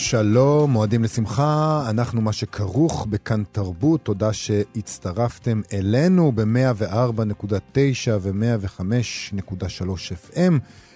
שלום, מועדים לשמחה, אנחנו מה שכרוך בכאן תרבות, תודה שהצטרפתם אלינו ב-104.9 ו-105.3 FM,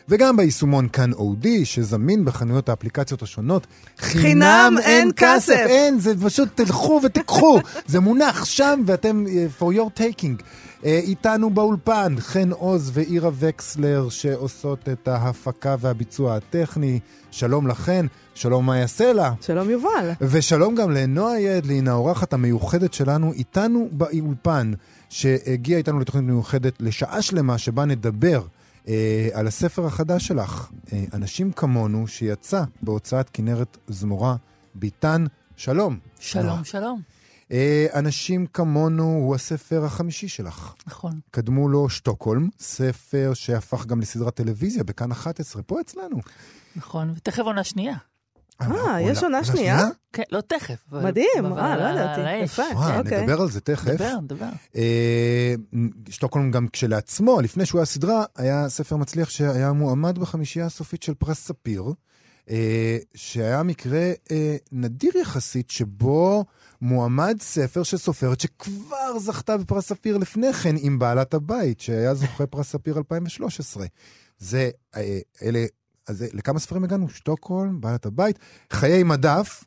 וגם ביישומון כאן אודי, שזמין בחנויות האפליקציות השונות. חינם אין כסף. אין, זה פשוט תלכו ותיקחו, זה מונח שם ואתם, uh, for your taking. Uh, איתנו באולפן חן עוז ואירה וקסלר שעושות את ההפקה והביצוע הטכני. שלום לכן, שלום מאיה סלע. שלום יובל. ושלום גם לנועה ידלין, האורחת המיוחדת שלנו, איתנו באולפן, שהגיעה איתנו לתוכנית מיוחדת לשעה שלמה שבה נדבר אה, על הספר החדש שלך, אה, אנשים כמונו, שיצא בהוצאת כנרת זמורה, ביטן. שלום. שלום, שלום. אה, אנשים כמונו הוא הספר החמישי שלך. נכון. קדמו לו שטוקהולם, ספר שהפך גם לסדרת טלוויזיה בכאן 11, פה אצלנו. נכון, ותכף עונה שנייה. אה, יש עונה שנייה? כן, לא תכף. מדהים, אה, לא ידעתי. יפה. וואי, אוקיי. נדבר על זה תכף. דבר, דבר. אה, שטוקהולם גם כשלעצמו, לפני שהוא היה סדרה, היה ספר מצליח שהיה מועמד בחמישייה הסופית של פרס ספיר, אה, שהיה מקרה אה, נדיר יחסית, שבו מועמד ספר של סופרת שכבר זכתה בפרס ספיר לפני כן עם בעלת הבית, שהיה זוכה פרס ספיר 2013. זה, אלה, אז זה- לכמה ספרים הגענו? שטוקהולם, בעלת הבית, חיי מדף.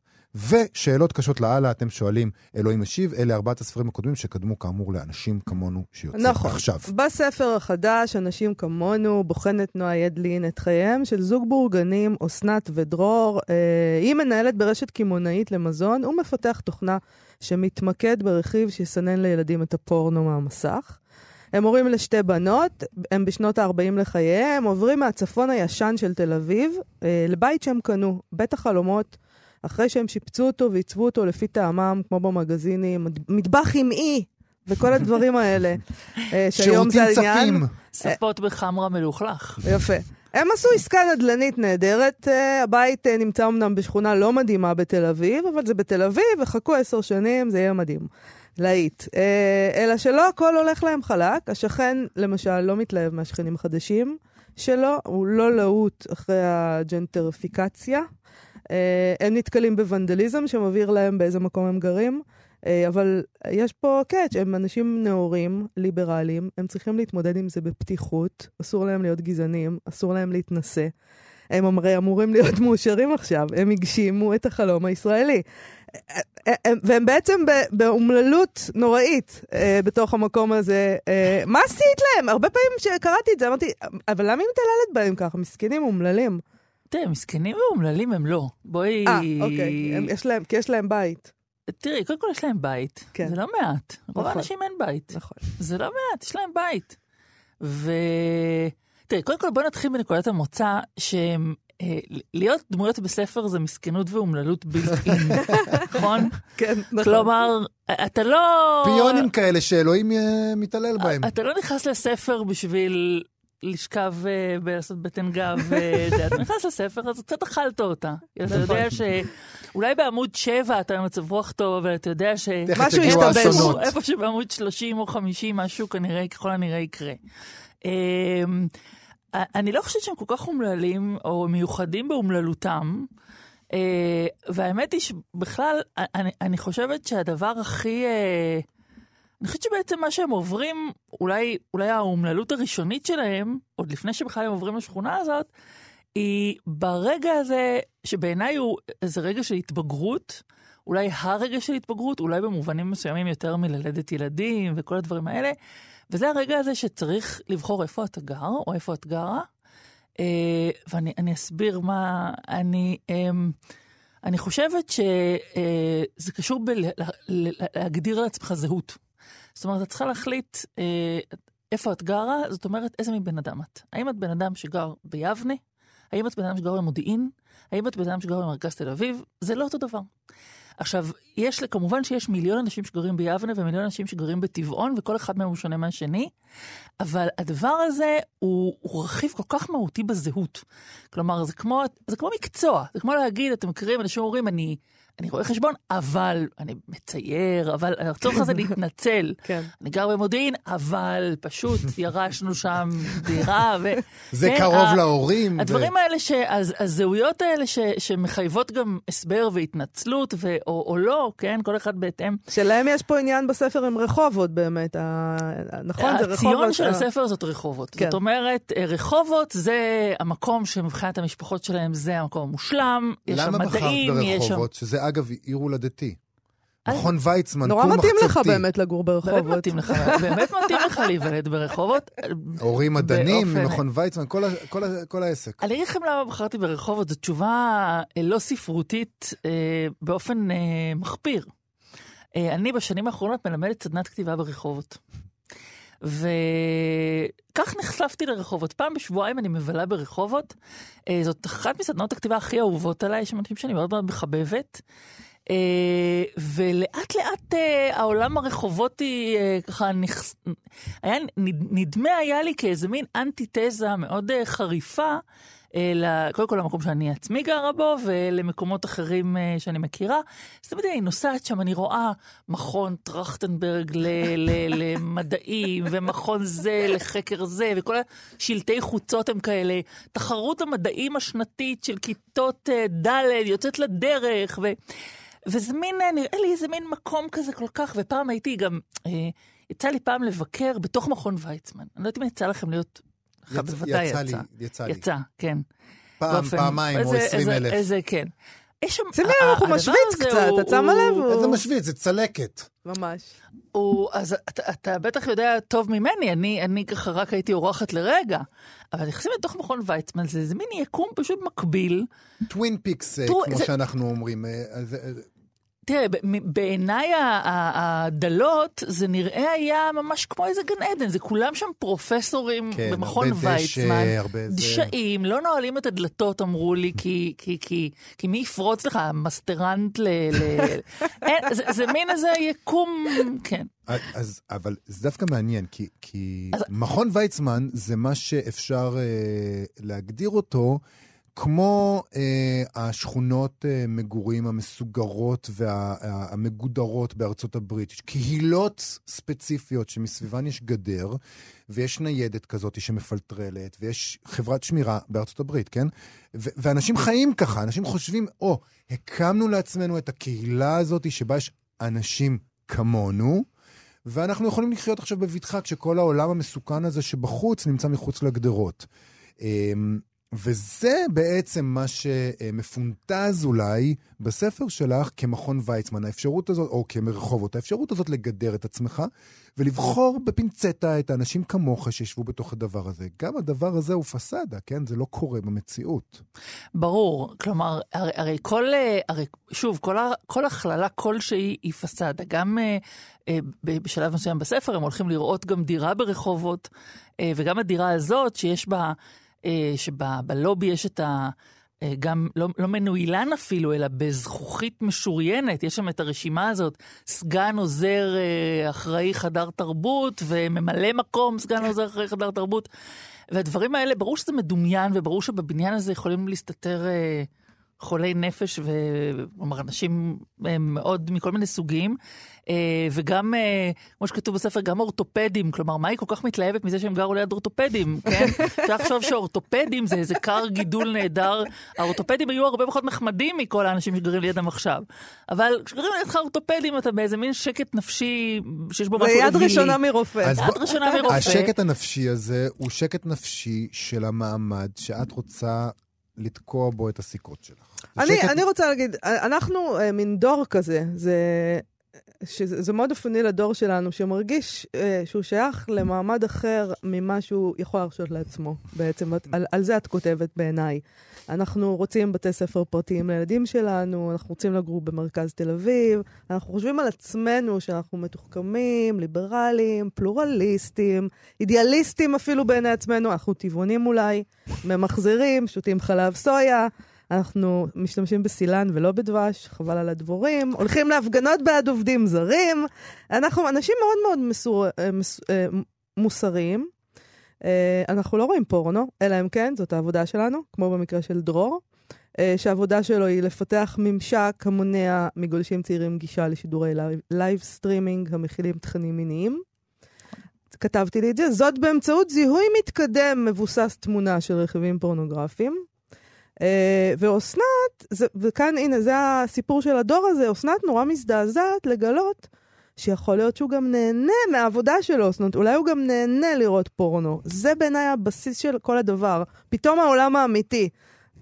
ושאלות קשות לאללה, אתם שואלים, אלוהים משיב, אלה ארבעת הספרים הקודמים שקדמו כאמור לאנשים כמונו שיוצא נכון. עכשיו. בספר החדש, אנשים כמונו, בוחנת נועה ידלין את חייהם של זוג בורגנים, אסנת ודרור. אה, היא מנהלת ברשת קמעונאית למזון ומפתח תוכנה שמתמקד ברכיב שיסנן לילדים את הפורנו מהמסך. הם הורים לשתי בנות, הם בשנות ה-40 לחייהם, עוברים מהצפון הישן של תל אביב אה, לבית שהם קנו, בית החלומות, אחרי שהם שיפצו אותו ועיצבו אותו לפי טעמם, כמו במגזינים, מטבח עם אי, וכל הדברים האלה, אה, שהיום זה שירותים העניין. צפים. ספות בחמרה מלוכלך. יפה. הם עשו עסקה נדל"נית נהדרת. אה, הבית אה, נמצא אמנם בשכונה לא מדהימה בתל אביב, אבל זה בתל אביב, וחכו עשר שנים, זה יהיה מדהים. להיט. אה, אלא שלא הכל הולך להם חלק. השכן, למשל, לא מתלהב מהשכנים החדשים שלו, הוא לא להוט אחרי הג'נטריפיקציה. אה, הם נתקלים בוונדליזם שמבהיר להם באיזה מקום הם גרים. אה, אבל יש פה קאץ', הם אנשים נאורים, ליברליים, הם צריכים להתמודד עם זה בפתיחות, אסור להם להיות גזענים, אסור להם להתנשא. הם הרי אמורים להיות מאושרים עכשיו, הם הגשימו את החלום הישראלי. הם- והם בעצם באומללות נוראית אה, בתוך המקום הזה. אה, מה עשית להם? הרבה פעמים שקראתי את זה, אמרתי, אבל למה היא מתעללת בהם ככה? מסכנים, אומללים. תראה, מסכנים ואומללים הם לא. בואי... אה, אוקיי, הם- יש להם, כי יש להם בית. תראי, קודם כל יש להם בית. כן. זה לא מעט. רוב נכון. האנשים אין בית. נכון. זה לא מעט, יש להם בית. ו... תראי, קודם כל בוא נתחיל בנקודת המוצא שהם... אה, להיות דמויות בספר זה מסכנות ואומללות בלתי נכון? כן, נכון. כלומר, אתה לא... פיונים כאלה שאלוהים אה, מתעלל בהם. אתה לא נכנס לספר בשביל לשכב אה, ולעשות בטן גב. אתה נכנס לספר, אז קצת אכלת אותה. אתה יודע שאולי בעמוד 7 אתה במצב רוח טוב, אבל אתה יודע ש... משהו ישתבש. איפה שבעמוד 30 או 50 משהו כנראה, ככל הנראה יקרה. אני לא חושבת שהם כל כך אומללים או מיוחדים באומללותם. אה, והאמת היא שבכלל, אני, אני חושבת שהדבר הכי... אה, אני חושבת שבעצם מה שהם עוברים, אולי, אולי האומללות הראשונית שלהם, עוד לפני שבכלל הם עוברים לשכונה הזאת, היא ברגע הזה, שבעיניי הוא איזה רגע של התבגרות, אולי הרגע של התבגרות, אולי במובנים מסוימים יותר מללדת ילדים וכל הדברים האלה, וזה הרגע הזה שצריך לבחור איפה אתה גר, או איפה את גרה, אה, ואני אני אסביר מה... אני, אה, אני חושבת שזה קשור בלהגדיר לעצמך זהות. זאת אומרת, את צריכה להחליט אה, איפה את גרה, זאת אומרת, איזה מבן אדם את. האם את בן אדם שגר ביבנה? האם את בן אדם שגר במודיעין? האם את בן אדם שגר במרכז תל אביב? זה לא אותו דבר. עכשיו, יש, כמובן שיש מיליון אנשים שגרים ביבנה ומיליון אנשים שגרים בטבעון, וכל אחד מהם הוא שונה מהשני, אבל הדבר הזה הוא, הוא רכיב כל כך מהותי בזהות. כלומר, זה כמו, זה כמו מקצוע, זה כמו להגיד, אתם מכירים, אנשים אומרים, אני... אני רואה חשבון, אבל אני מצייר, אבל הצורך הזה להתנצל. כן. אני גר במודיעין, אבל פשוט ירשנו שם דירה. ו... זה כן, קרוב ה... להורים. הדברים ו... האלה, ש... הז... הזהויות האלה ש... שמחייבות גם הסבר והתנצלות, ו... או, או לא, כן? כל אחד בהתאם. שלהם יש פה עניין בספר עם רחובות באמת. ה... נכון, זה רחובות. הציון של הספר זאת רחובות. כן. זאת אומרת, רחובות זה המקום שמבחינת המשפחות שלהם זה המקום המושלם. יש שם מדעים, יש שם... למה בחרת ברחובות? שזה אגב, עיר הולדתי. מכון ויצמן, נורא מתאים לך באמת לגור ברחובות. באמת מתאים לך, באמת מתאים לך להיוולד ברחובות. הורים מדענים, מכון ויצמן, כל העסק. אני אגיד לכם למה בחרתי ברחובות, זו תשובה אה, לא ספרותית אה, באופן אה, מחפיר. אני בשנים האחרונות מלמדת סדנת כתיבה ברחובות. וכך נחשפתי לרחובות. פעם בשבועיים אני מבלה ברחובות. זאת אחת מסדנות הכתיבה הכי אהובות עליי, יש אנשים שאני מאוד מאוד מחבבת. Uh, ולאט לאט uh, העולם הרחובותי uh, ככה נכס... היה, נדמה היה לי כאיזה מין אנטיתזה מאוד חריפה אה, קודם כל למקום שאני עצמי גרה בו, ולמקומות אחרים אה, שאני מכירה. אז תמיד אני נוסעת שם, אני רואה מכון טרכטנברג למדעים, ומכון זה לחקר זה, וכל השלטי חוצות הם כאלה. תחרות המדעים השנתית של כיתות אה, ד' יוצאת לדרך, ו... וזה מין, נראה לי איזה מין מקום כזה כל כך, ופעם הייתי גם, אה, יצא לי פעם לבקר בתוך מכון ויצמן. אני לא יודעת אם יצא לכם להיות לך בוודאי יצא. יצא לי, יצא לי. יצא, כן. פעם, באופן, פעמיים, איזה, או עשרים אלף. איזה, כן. יש שם... שימי לב, הוא משוויץ קצת, אתה שמה לב? איזה משוויץ? זה צלקת. ממש. הוא, אז אתה, אתה בטח יודע טוב ממני, אני, אני ככה רק הייתי אורחת לרגע. אבל נכנסים לתוך מכון ויצמן, זה איזה מין יקום פשוט מקביל. Twin Peaks, כמו זה... שאנחנו אומרים. אה, תראה, בעיניי הדלות, זה נראה היה ממש כמו איזה גן עדן, זה כולם שם פרופסורים כן, במכון ויצמן. הרבה דשא, דשאים, לא נועלים את הדלתות, אמרו לי, כי, כי, כי, כי מי יפרוץ לך, מסטרנט ל... ל... אין, זה, זה מין איזה יקום, כן. אז, אבל זה דווקא מעניין, כי, כי אז... מכון ויצמן זה מה שאפשר אה, להגדיר אותו. כמו אה, השכונות אה, מגורים המסוגרות והמגודרות וה, בארצות הברית, קהילות ספציפיות שמסביבן יש גדר, ויש ניידת כזאת שמפלטרלת, ויש חברת שמירה בארצות הברית, כן? ו- ואנשים חיים ככה, אנשים חושבים, או, oh, הקמנו לעצמנו את הקהילה הזאת שבה יש אנשים כמונו, ואנחנו יכולים לחיות עכשיו בבטחה כשכל העולם המסוכן הזה שבחוץ נמצא מחוץ לגדרות. אמ, וזה בעצם מה שמפונטז אולי בספר שלך כמכון ויצמן, האפשרות הזאת, או כמרחובות, האפשרות הזאת לגדר את עצמך ולבחור בפינצטה את האנשים כמוך שישבו בתוך הדבר הזה. גם הדבר הזה הוא פסאדה, כן? זה לא קורה במציאות. ברור, כלומר, הרי, הרי כל, הרי, שוב, כל, כל הכללה כלשהי היא פסאדה. גם אה, אה, בשלב מסוים בספר הם הולכים לראות גם דירה ברחובות, אה, וגם הדירה הזאת שיש בה... אה, שבלובי יש את ה... אה, גם לא, לא מנוילן אפילו, אלא בזכוכית משוריינת, יש שם את הרשימה הזאת, סגן עוזר אה, אחראי חדר תרבות וממלא מקום סגן עוזר אחראי חדר תרבות. והדברים האלה, ברור שזה מדומיין וברור שבבניין הזה יכולים להסתתר אה, חולי נפש, כלומר אנשים אה, מאוד מכל מיני סוגים. אה, וגם, אה, כמו שכתוב בספר, גם אורתופדים, כלומר, מה היא כל כך מתלהבת מזה שהם גרו ליד אורתופדים, כן? אפשר לחשוב שאורתופדים זה איזה כר גידול נהדר. האורתופדים היו הרבה פחות נחמדים מכל האנשים שגרים לידם עכשיו. אבל כשגרים לידך אורתופדים, אתה באיזה מין שקט נפשי שיש בו משהו רבילי. ויד ראשונה מרופא. יד ראשונה מרופא. השקט הנפשי הזה הוא שקט נפשי של המעמד שאת רוצה לתקוע בו את הסיכות שלך. אני, שקט... אני רוצה להגיד, אנחנו uh, מין דור כזה, זה שזה מאוד אופני לדור שלנו, שמרגיש אה, שהוא שייך למעמד אחר ממה שהוא יכול להרשות לעצמו, בעצם. על, על זה את כותבת בעיניי. אנחנו רוצים בתי ספר פרטיים לילדים שלנו, אנחנו רוצים לגור במרכז תל אביב, אנחנו חושבים על עצמנו שאנחנו מתוחכמים, ליברליים, פלורליסטים, אידיאליסטים אפילו בעיני עצמנו, אנחנו טבעונים אולי, ממחזרים, שותים חלב סויה. אנחנו משתמשים בסילן ולא בדבש, חבל על הדבורים, הולכים להפגנות בעד עובדים זרים. אנחנו אנשים מאוד מאוד מסור, אה, מס, אה, מוסריים. אה, אנחנו לא רואים פורנו, אלא אם כן, זאת העבודה שלנו, כמו במקרה של דרור, שהעבודה שלו היא לפתח ממשק המונע מגולשים צעירים גישה לשידורי live streaming המכילים תכנים מיניים. כתבתי לי את זה, זאת באמצעות זיהוי מתקדם מבוסס תמונה של רכיבים פורנוגרפיים. אה, ואסנת, וכאן הנה זה הסיפור של הדור הזה, אסנת נורא מזדעזעת לגלות שיכול להיות שהוא גם נהנה מהעבודה שלו, אומרת, אולי הוא גם נהנה לראות פורנו. זה בעיניי הבסיס של כל הדבר. פתאום העולם האמיתי,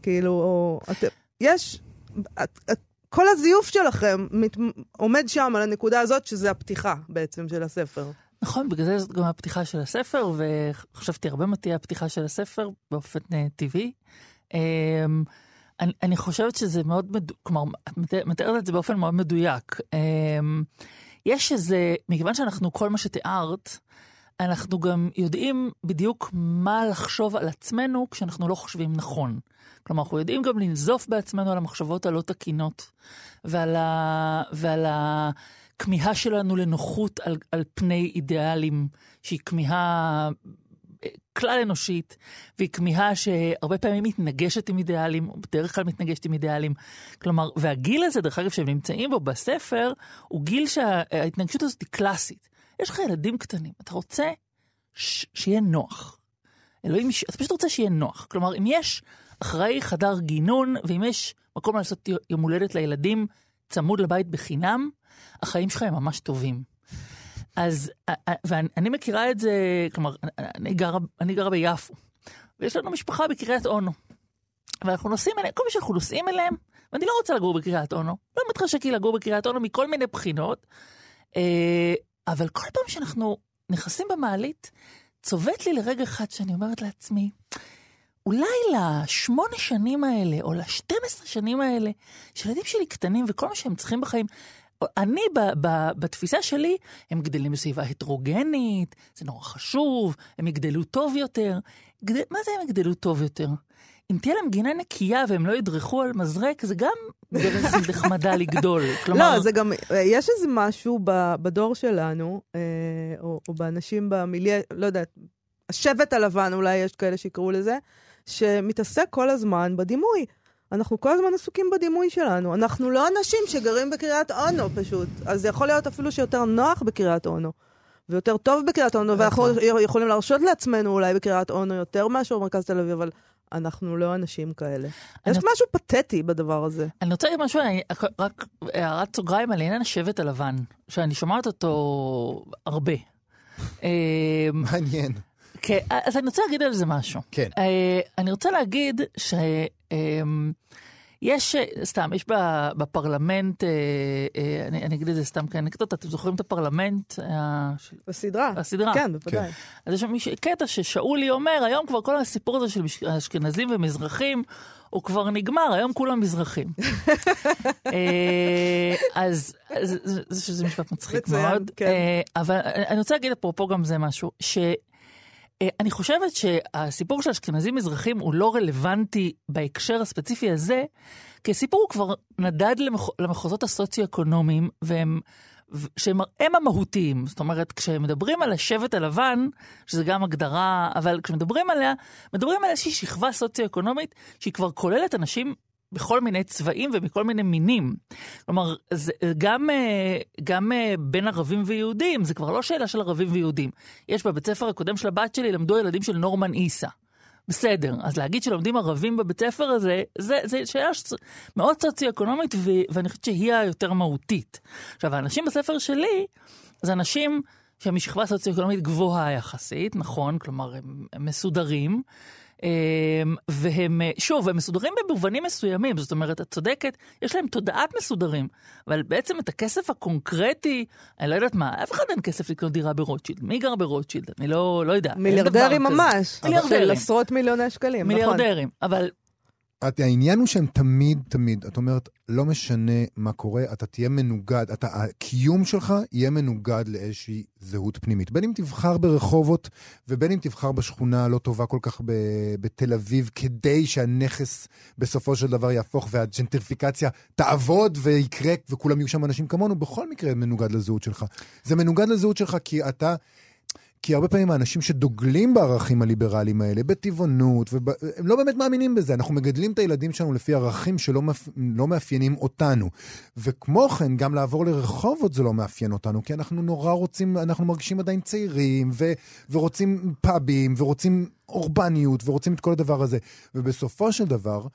כאילו, או, את, יש, את, את, כל הזיוף שלכם מת, עומד שם על הנקודה הזאת, שזה הפתיחה בעצם של הספר. נכון, בגלל זה זאת גם הפתיחה של הספר, וחשבתי הרבה מה תהיה הפתיחה של הספר באופן uh, טבעי. Um, אני, אני חושבת שזה מאוד. כלומר, את מתארת את זה באופן מאוד מדויק. Um, יש איזה, מכיוון שאנחנו, כל מה שתיארת, אנחנו גם יודעים בדיוק מה לחשוב על עצמנו כשאנחנו לא חושבים נכון. כלומר, אנחנו יודעים גם לנזוף בעצמנו על המחשבות הלא תקינות, ועל, ה... ועל הכמיהה שלנו לנוחות על, על פני אידיאלים, שהיא כמיהה כלל אנושית, והיא כמיהה שהרבה פעמים מתנגשת עם אידיאלים, או בדרך כלל מתנגשת עם אידיאלים. כלומר, והגיל הזה, דרך אגב, שהם נמצאים בו בספר, הוא גיל שההתנגשות הזאת היא קלאסית. יש לך ילדים קטנים, אתה רוצה ש- שיהיה נוח. אלוהים, אתה פשוט רוצה שיהיה נוח. כלומר, אם יש אחראי חדר גינון, ואם יש מקום לעשות יום הולדת לילדים צמוד לבית בחינם, החיים שלך הם ממש טובים. אז, ואני מכירה את זה, כלומר, אני גרה, אני גרה ביפו, ויש לנו משפחה בקריית אונו. ואנחנו נוסעים אליהם, כל מי שאנחנו נוסעים אליהם, ואני לא רוצה לגור בקריית אונו, לא מתחשק לי לגור בקריית אונו מכל מיני בחינות, אה, אבל כל פעם שאנחנו נכנסים במעלית, צובט לי לרגע אחד שאני אומרת לעצמי, אולי לשמונה שנים האלה, או לשתים עשרה שנים האלה, שילדים שלי קטנים וכל מה שהם צריכים בחיים, אני, ב, ב, בתפיסה שלי, הם גדלים בסביבה הטרוגנית, זה נורא חשוב, הם יגדלו טוב יותר. גד... מה זה הם יגדלו טוב יותר? אם תהיה להם גינה נקייה והם לא ידרכו על מזרק, זה גם דרך נחמדה לגדול. כלומר... לא, זה גם, יש איזה משהו בדור שלנו, אה, או, או באנשים במיליה, לא יודעת, השבט הלבן, אולי יש כאלה שיקראו לזה, שמתעסק כל הזמן בדימוי. אנחנו כל הזמן עסוקים בדימוי שלנו. אנחנו לא אנשים שגרים בקריית אונו פשוט. אז זה יכול להיות אפילו שיותר נוח בקריית אונו. ויותר טוב בקריית אונו, ואנחנו נכון. יכולים להרשות לעצמנו אולי בקריית אונו יותר מאשר במרכז תל אביב, אבל אנחנו לא אנשים כאלה. יש משהו פתטי בדבר הזה. אני רוצה להגיד משהו, רק הערת סוגריים על עניין השבט הלבן, שאני שומעת אותו הרבה. מעניין. כן, אז אני רוצה להגיד על זה משהו. כן. אני רוצה להגיד ש... יש, סתם, יש בפרלמנט, אה, אה, אני, אני אגיד את זה סתם כאנקדוטה, אתם זוכרים את הפרלמנט? בסדרה. הסדרה. כן, בוודאי. כן. אז יש שם קטע ששאולי אומר, היום כבר כל הסיפור הזה של אשכנזים ומזרחים, הוא כבר נגמר, היום כולם מזרחים. אה, אז זה משפט מצחיק מאוד. כן. אבל אני רוצה להגיד אפרופו גם זה משהו, ש... אה, אני חושבת שהסיפור של אשכנזים מזרחים הוא לא רלוונטי בהקשר הספציפי הזה, כי הסיפור הוא כבר נדד למח... למחוזות הסוציו-אקונומיים, והם... שהם הם המהותיים. זאת אומרת, כשמדברים על השבט הלבן, שזה גם הגדרה, אבל כשמדברים עליה, מדברים על איזושהי שכבה סוציו-אקונומית שהיא כבר כוללת אנשים בכל מיני צבעים ומכל מיני מינים. כלומר, זה גם, אה, גם אה, בין ערבים ויהודים, זה כבר לא שאלה של ערבים ויהודים. יש בבית ספר הקודם של הבת שלי, למדו ילדים של נורמן איסה. בסדר, אז להגיד שלומדים ערבים בבית ספר הזה, זה, זה שאלה מאוד סוציו-אקונומית, ו- ואני חושבת שהיא היותר מהותית. עכשיו, האנשים בספר שלי, זה אנשים שהם משכבה סוציו-אקונומית גבוהה יחסית, נכון? כלומר, הם, הם מסודרים. אמ, והם, שוב, הם מסודרים במובנים מסוימים, זאת אומרת, את צודקת, יש להם תודעת מסודרים, אבל בעצם את הכסף הקונקרטי, אני לא יודעת מה, אף אחד אין כסף לקנות דירה ברוטשילד. מי גר ברוטשילד? אני לא, לא יודע. מיליארדרים ממש. מיליארדרים. של עשרות מיליוני שקלים, נכון. מיליארדרים, נכון. אבל את, העניין הוא שהם תמיד, תמיד, את אומרת, לא משנה מה קורה, אתה תהיה מנוגד, אתה, הקיום שלך יהיה מנוגד לאיזושהי זהות פנימית. בין אם תבחר ברחובות, ובין אם תבחר בשכונה הלא טובה כל כך ב, בתל אביב, כדי שהנכס בסופו של דבר יהפוך והג'נטריפיקציה תעבוד ויקרה, וכולם יהיו שם אנשים כמונו, בכל מקרה מנוגד לזהות שלך. זה מנוגד לזהות שלך כי אתה... כי הרבה פעמים האנשים שדוגלים בערכים הליברליים האלה, בטבעונות, ובא, הם לא באמת מאמינים בזה. אנחנו מגדלים את הילדים שלנו לפי ערכים שלא מפ... לא מאפיינים אותנו. וכמו כן, גם לעבור לרחובות זה לא מאפיין אותנו, כי אנחנו נורא רוצים, אנחנו מרגישים עדיין צעירים, ו... ורוצים פאבים, ורוצים אורבניות, ורוצים את כל הדבר הזה. ובסופו של דבר,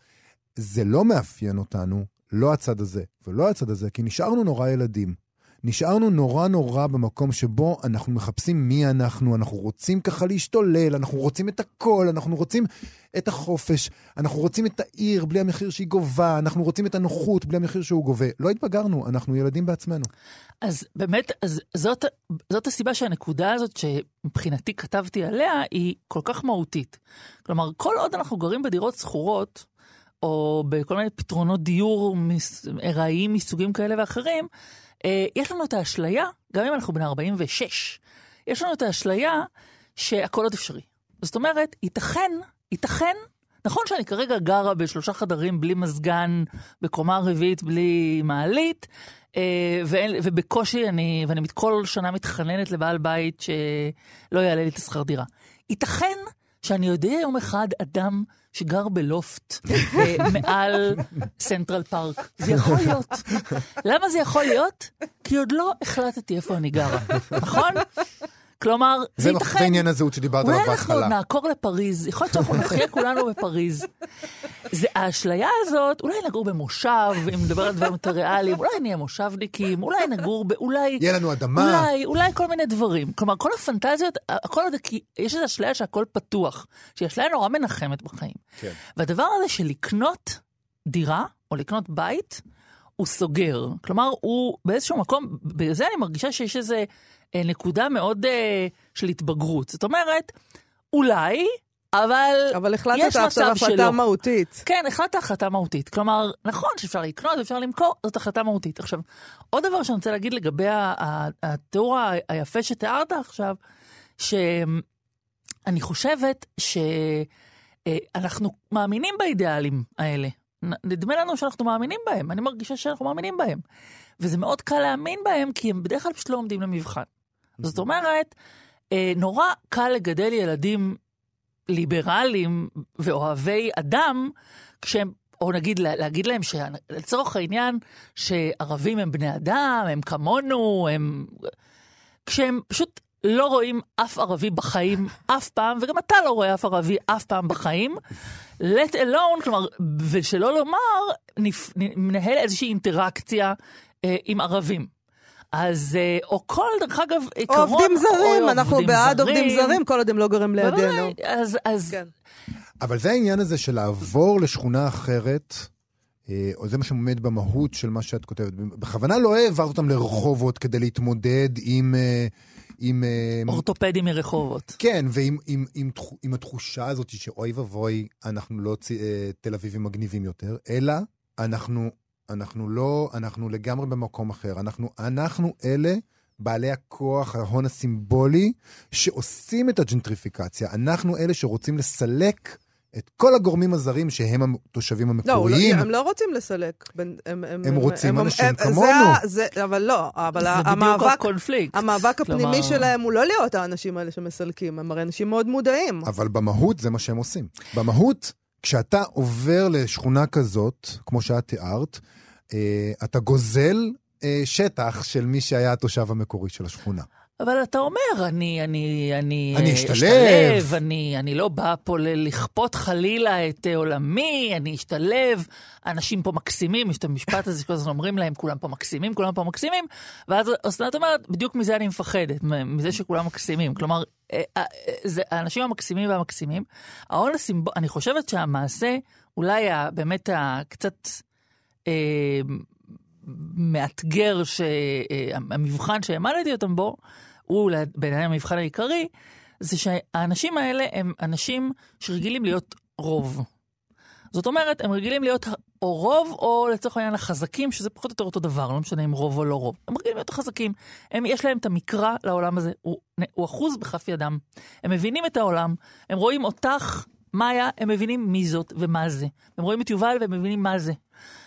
זה לא מאפיין אותנו, לא הצד הזה ולא הצד הזה, כי נשארנו נורא ילדים. נשארנו נורא נורא במקום שבו אנחנו מחפשים מי אנחנו, אנחנו רוצים ככה להשתולל, אנחנו רוצים את הכל, אנחנו רוצים את החופש, אנחנו רוצים את העיר בלי המחיר שהיא גובה, אנחנו רוצים את הנוחות בלי המחיר שהוא גובה. לא התבגרנו, אנחנו ילדים בעצמנו. אז באמת, אז זאת, זאת הסיבה שהנקודה הזאת שמבחינתי כתבתי עליה, היא כל כך מהותית. כלומר, כל עוד אנחנו גרים בדירות שכורות, או בכל מיני פתרונות דיור ארעיים מסוגים כאלה ואחרים, יש לנו את האשליה, גם אם אנחנו בני 46, יש לנו את האשליה שהכל עוד אפשרי. זאת אומרת, ייתכן, ייתכן, נכון שאני כרגע גרה בשלושה חדרים בלי מזגן, בקומה רביעית בלי מעלית, אה, ואין, ובקושי אני, ואני כל שנה מתחננת לבעל בית שלא יעלה לי את השכר דירה. ייתכן שאני יודע יום אחד אדם שגר בלופט אה, מעל סנטרל פארק. זה יכול להיות. למה זה יכול להיות? כי עוד לא החלטתי איפה אני גרה, נכון? כלומר, זה ייתכן. זה עניין הזהות שדיברת עליו בהתחלה. אולי אנחנו נעקור לפריז, יכול להיות שאנחנו נחיה כולנו בפריז. זה האשליה הזאת, אולי נגור במושב, אם נדבר על דברים יותר ריאליים, אולי נהיה מושבניקים, אולי נגור ב... אולי... יהיה לנו אדמה. אולי, אולי כל מיני דברים. כלומר, כל הפנטזיות, הכל כי יש איזו אשליה שהכל פתוח, שהיא אשליה נורא מנחמת בחיים. כן. והדבר הזה של לקנות דירה, או לקנות בית, הוא סוגר. כלומר, הוא באיזשהו מקום, בגלל זה אני מרגישה שיש איזה נקודה מאוד אה, של התבגרות. זאת אומרת, אולי, אבל, אבל החלטת עכשיו החלטה מהותית. כן, החלטת החלטה מהותית. כלומר, נכון שאפשר לקנות ואפשר למכור, זאת החלטה מהותית. עכשיו, עוד דבר שאני רוצה להגיד לגבי התיאור היפה שתיארת עכשיו, שאני חושבת שאנחנו מאמינים באידיאלים האלה. נדמה לנו שאנחנו מאמינים בהם, אני מרגישה שאנחנו מאמינים בהם. וזה מאוד קל להאמין בהם, כי הם בדרך כלל פשוט לא עומדים למבחן. זאת אומרת, אה, נורא קל לגדל ילדים ליברליים ואוהבי אדם, כשהם, או נגיד, להגיד להם שלצורך העניין, שערבים הם בני אדם, הם כמונו, הם... כשהם פשוט לא רואים אף ערבי בחיים אף פעם, וגם אתה לא רואה אף ערבי אף פעם בחיים, let alone, כלומר, ושלא לומר, נפ, ננהל איזושהי אינטראקציה אה, עם ערבים. אז, אה, או כל, דרך אגב, עיקרון... או עובדים זרים, או אנחנו עובדים בעד זרים. עובדים זרים, כל עוד הם לא גרים לידינו. אז... אז... כן. אבל זה העניין הזה של לעבור לשכונה אחרת, אה, או זה מה שעומד במהות של מה שאת כותבת. בכוונה לא העברת אותם לרחובות כדי להתמודד עם... אה, עם... אורתופדים מרחובות. כן, ועם עם, עם, עם התחושה הזאת שאוי ואבוי, אנחנו לא צ... תל אביבים מגניבים יותר, אלא אנחנו אנחנו לא, אנחנו לגמרי במקום אחר. אנחנו, אנחנו אלה בעלי הכוח, ההון הסימבולי, שעושים את הג'נטריפיקציה. אנחנו אלה שרוצים לסלק את כל הגורמים הזרים שהם התושבים המקוריים. לא, הם לא רוצים לסלק. הם, הם, הם רוצים הם, אנשים הם, כמונו. זה, זה, אבל לא, אבל זה המאבק, בדיוק הקונפליקט. המאבק הפנימי כלומר... שלהם הוא לא להיות האנשים האלה שמסלקים, הם הרי אנשים מאוד מודעים. אבל במהות זה מה שהם עושים. במהות, כשאתה עובר לשכונה כזאת, כמו שאת תיארת, אה, אתה גוזל אה, שטח של מי שהיה התושב המקורי של השכונה. אבל אתה אומר, אני, אני, אני, אני אשתלב, אשתלב אני, אני לא בא פה לכפות חלילה את עולמי, אני אשתלב, אנשים פה מקסימים, יש את המשפט הזה שכל הזמן אומרים להם, כולם פה מקסימים, כולם פה מקסימים, ואז אסנת אומרת, בדיוק מזה אני מפחדת, מזה שכולם מקסימים. כלומר, זה האנשים המקסימים והמקסימים. ההון הסימבול, אני חושבת שהמעשה, אולי באמת הקצת אה, מאתגר, שהמבחן שהעמדתי אותם בו, הוא בעיניי המבחן העיקרי, זה שהאנשים האלה הם אנשים שרגילים להיות רוב. זאת אומרת, הם רגילים להיות או רוב, או לצורך העניין החזקים, שזה פחות או יותר אותו דבר, לא משנה אם רוב או לא רוב. הם רגילים להיות החזקים. הם, יש להם את המקרא לעולם הזה, הוא, הוא אחוז בכף ידם. הם מבינים את העולם, הם רואים אותך, מאיה, הם מבינים מי זאת ומה זה. הם רואים את יובל והם מבינים מה זה.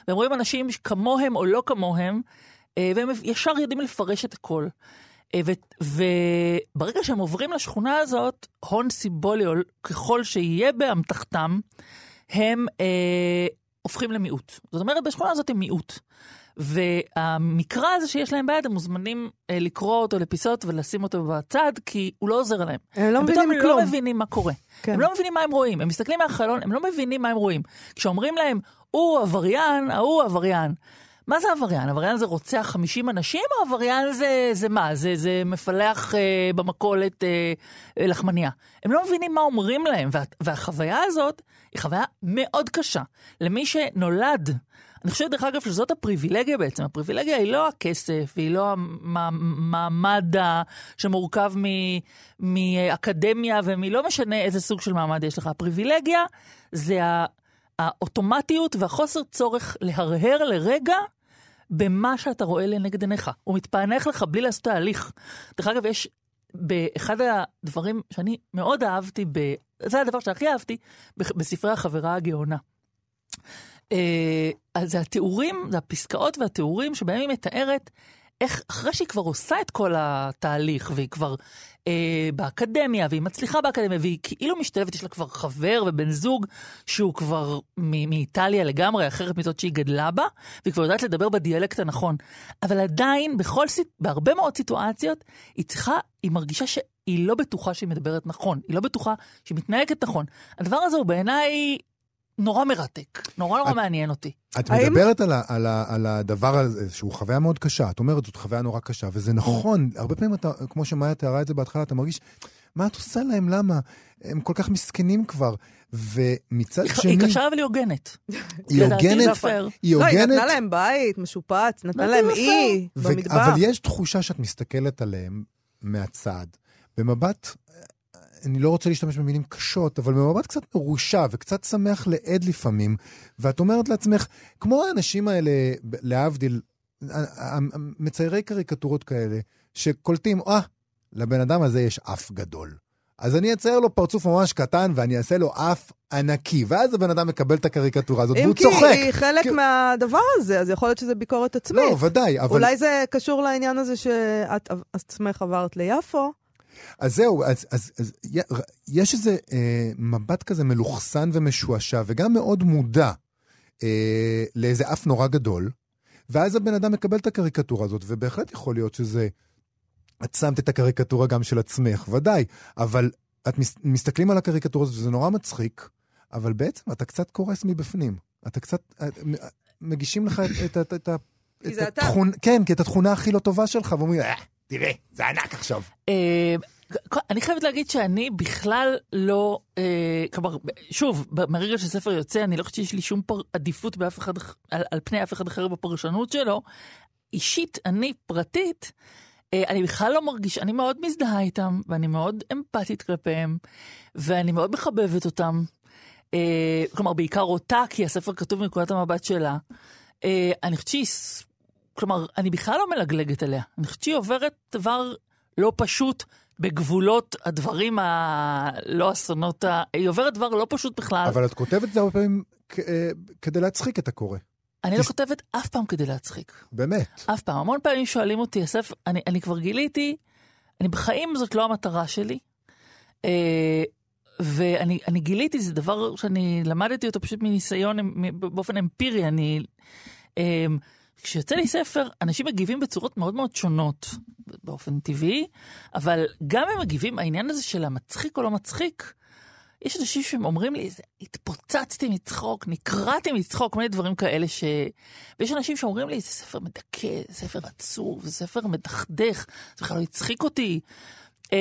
והם רואים אנשים כמוהם או לא כמוהם, אה, והם ישר יודעים לפרש את הכל. אה, וברגע שהם עוברים לשכונה הזאת, הון סימבולי, ככל שיהיה באמתחתם, הם אה, הופכים למיעוט. זאת אומרת, בשכונה הזאת הם מיעוט. והמקרא הזה שיש להם ביד, הם מוזמנים אה, לקרוא אותו לפיסות ולשים אותו בצד, כי הוא לא עוזר להם. הם לא מבינים כלום. הם לא מבינים מה קורה. כן. הם לא מבינים מה הם רואים. הם מסתכלים מהחלון, הם לא מבינים מה הם רואים. כשאומרים להם, הוא עבריין, ההוא עבריין. מה זה עבריין? עבריין זה רוצח 50 אנשים, או עבריין זה, זה מה? זה, זה מפלח אה, במכולת אה, אה, לחמניה. הם לא מבינים מה אומרים להם, וה, והחוויה הזאת היא חוויה מאוד קשה. למי שנולד, אני חושבת, דרך אגב, שזאת הפריבילגיה בעצם. הפריבילגיה היא לא הכסף, היא לא המעמד שמורכב מאקדמיה ומלא משנה איזה סוג של מעמד יש לך. הפריבילגיה זה האוטומטיות והחוסר צורך להרהר לרגע במה שאתה רואה לנגד עיניך. הוא מתפענח לך בלי לעשות תהליך. דרך אגב, יש באחד הדברים שאני מאוד אהבתי, ב... זה הדבר שהכי אהבתי, בספרי החברה הגאונה. אה, אז זה התיאורים, זה הפסקאות והתיאורים שבהם היא מתארת איך אחרי שהיא כבר עושה את כל התהליך, והיא כבר אה, באקדמיה, והיא מצליחה באקדמיה, והיא כאילו משתלבת, יש לה כבר חבר ובן זוג שהוא כבר מאיטליה לגמרי, אחרת מזאת שהיא גדלה בה, והיא כבר יודעת לדבר בדיאלקט הנכון. אבל עדיין, בכל, בהרבה מאוד סיטואציות, היא צריכה, היא מרגישה שהיא לא בטוחה שהיא מדברת נכון, היא לא בטוחה שהיא מתנהגת נכון. הדבר הזה הוא בעיניי נורא מרתק, נורא נורא את, מעניין אותי. את האם... מדברת על, ה, על, ה, על הדבר הזה, שהוא חוויה מאוד קשה. את אומרת, זאת חוויה נורא קשה, וזה נכון. הרבה פעמים אתה, כמו שמאיה תיארה את זה בהתחלה, אתה מרגיש, מה את עושה להם? למה? הם כל כך מסכנים כבר. ומצד היא, שני... היא קשה אבל היא הוגנת. היא הוגנת, היא הוגנת. לא, היא נתנה להם בית משופץ, נתנה להם אי במדבר. אבל יש תחושה שאת מסתכלת עליהם מהצד, במבט אני לא רוצה להשתמש במילים קשות, אבל במבט קצת מרושע וקצת שמח לעד לפעמים, ואת אומרת לעצמך, כמו האנשים האלה, להבדיל, מציירי קריקטורות כאלה, שקולטים, אה, לבן אדם הזה יש אף גדול. אז אני אצייר לו פרצוף ממש קטן ואני אעשה לו אף ענקי, ואז הבן אדם מקבל את הקריקטורה הזאת והוא צוחק. אם כי היא חלק כי... מהדבר הזה, אז יכול להיות שזה ביקורת עצמית. לא, ודאי, אבל... אולי זה קשור לעניין הזה שאת עצמך עברת ליפו, אז זהו, אז, אז, אז יש איזה אה, מבט כזה מלוכסן ומשועשע, וגם מאוד מודע אה, לאיזה אף נורא גדול, ואז הבן אדם מקבל את הקריקטורה הזאת, ובהחלט יכול להיות שזה... את שמת את הקריקטורה גם של עצמך, ודאי, אבל את מס, מסתכלים על הקריקטורה הזאת וזה נורא מצחיק, אבל בעצם אתה קצת קורס מבפנים. אתה קצת... את, מגישים לך את, את, את, את, את, את התכונה... כן, כי את התכונה הכי לא טובה שלך, ואומרים, אה, תראה, זה ענק עכשיו. אה, אני חייבת להגיד שאני בכלל לא, אה, כלומר, שוב, מהרגע שספר יוצא, אני לא חושבת שיש לי שום עדיפות באף אחד, על, על פני אף אחד אחר בפרשנות שלו. אישית, אני פרטית, אה, אני בכלל לא מרגיש, אני מאוד מזדהה איתם, ואני מאוד אמפתית כלפיהם, ואני מאוד מחבבת אותם. כלומר, בעיקר אותה, כי הספר כתוב מנקודת המבט שלה. אני חושבת שהיא כלומר, אני בכלל לא מלגלגת עליה. אני חושבת שהיא עוברת דבר לא פשוט בגבולות הדברים הלא אסונות, ה... היא עוברת דבר לא פשוט בכלל. אבל את כותבת את זה הרבה פעמים אה, כדי להצחיק את הקורא. אני לא כותבת אף פעם כדי להצחיק. באמת? אף פעם. המון פעמים שואלים אותי, אסף, אני, אני כבר גיליתי, אני בחיים זאת לא המטרה שלי. אה, ואני גיליתי, זה דבר שאני למדתי אותו פשוט מניסיון, באופן אמפירי, אני... אה, כשיוצא לי ספר, אנשים מגיבים בצורות מאוד מאוד שונות, באופן טבעי, אבל גם הם מגיבים, העניין הזה של המצחיק או לא מצחיק, יש אנשים שאומרים לי, התפוצצתי מצחוק, נקרעתי מצחוק, כל מיני דברים כאלה ש... ויש אנשים שאומרים לי, זה ספר מדכא, זה ספר עצוב, זה ספר מדכדך, זה בכלל לא הצחיק אותי. אמ,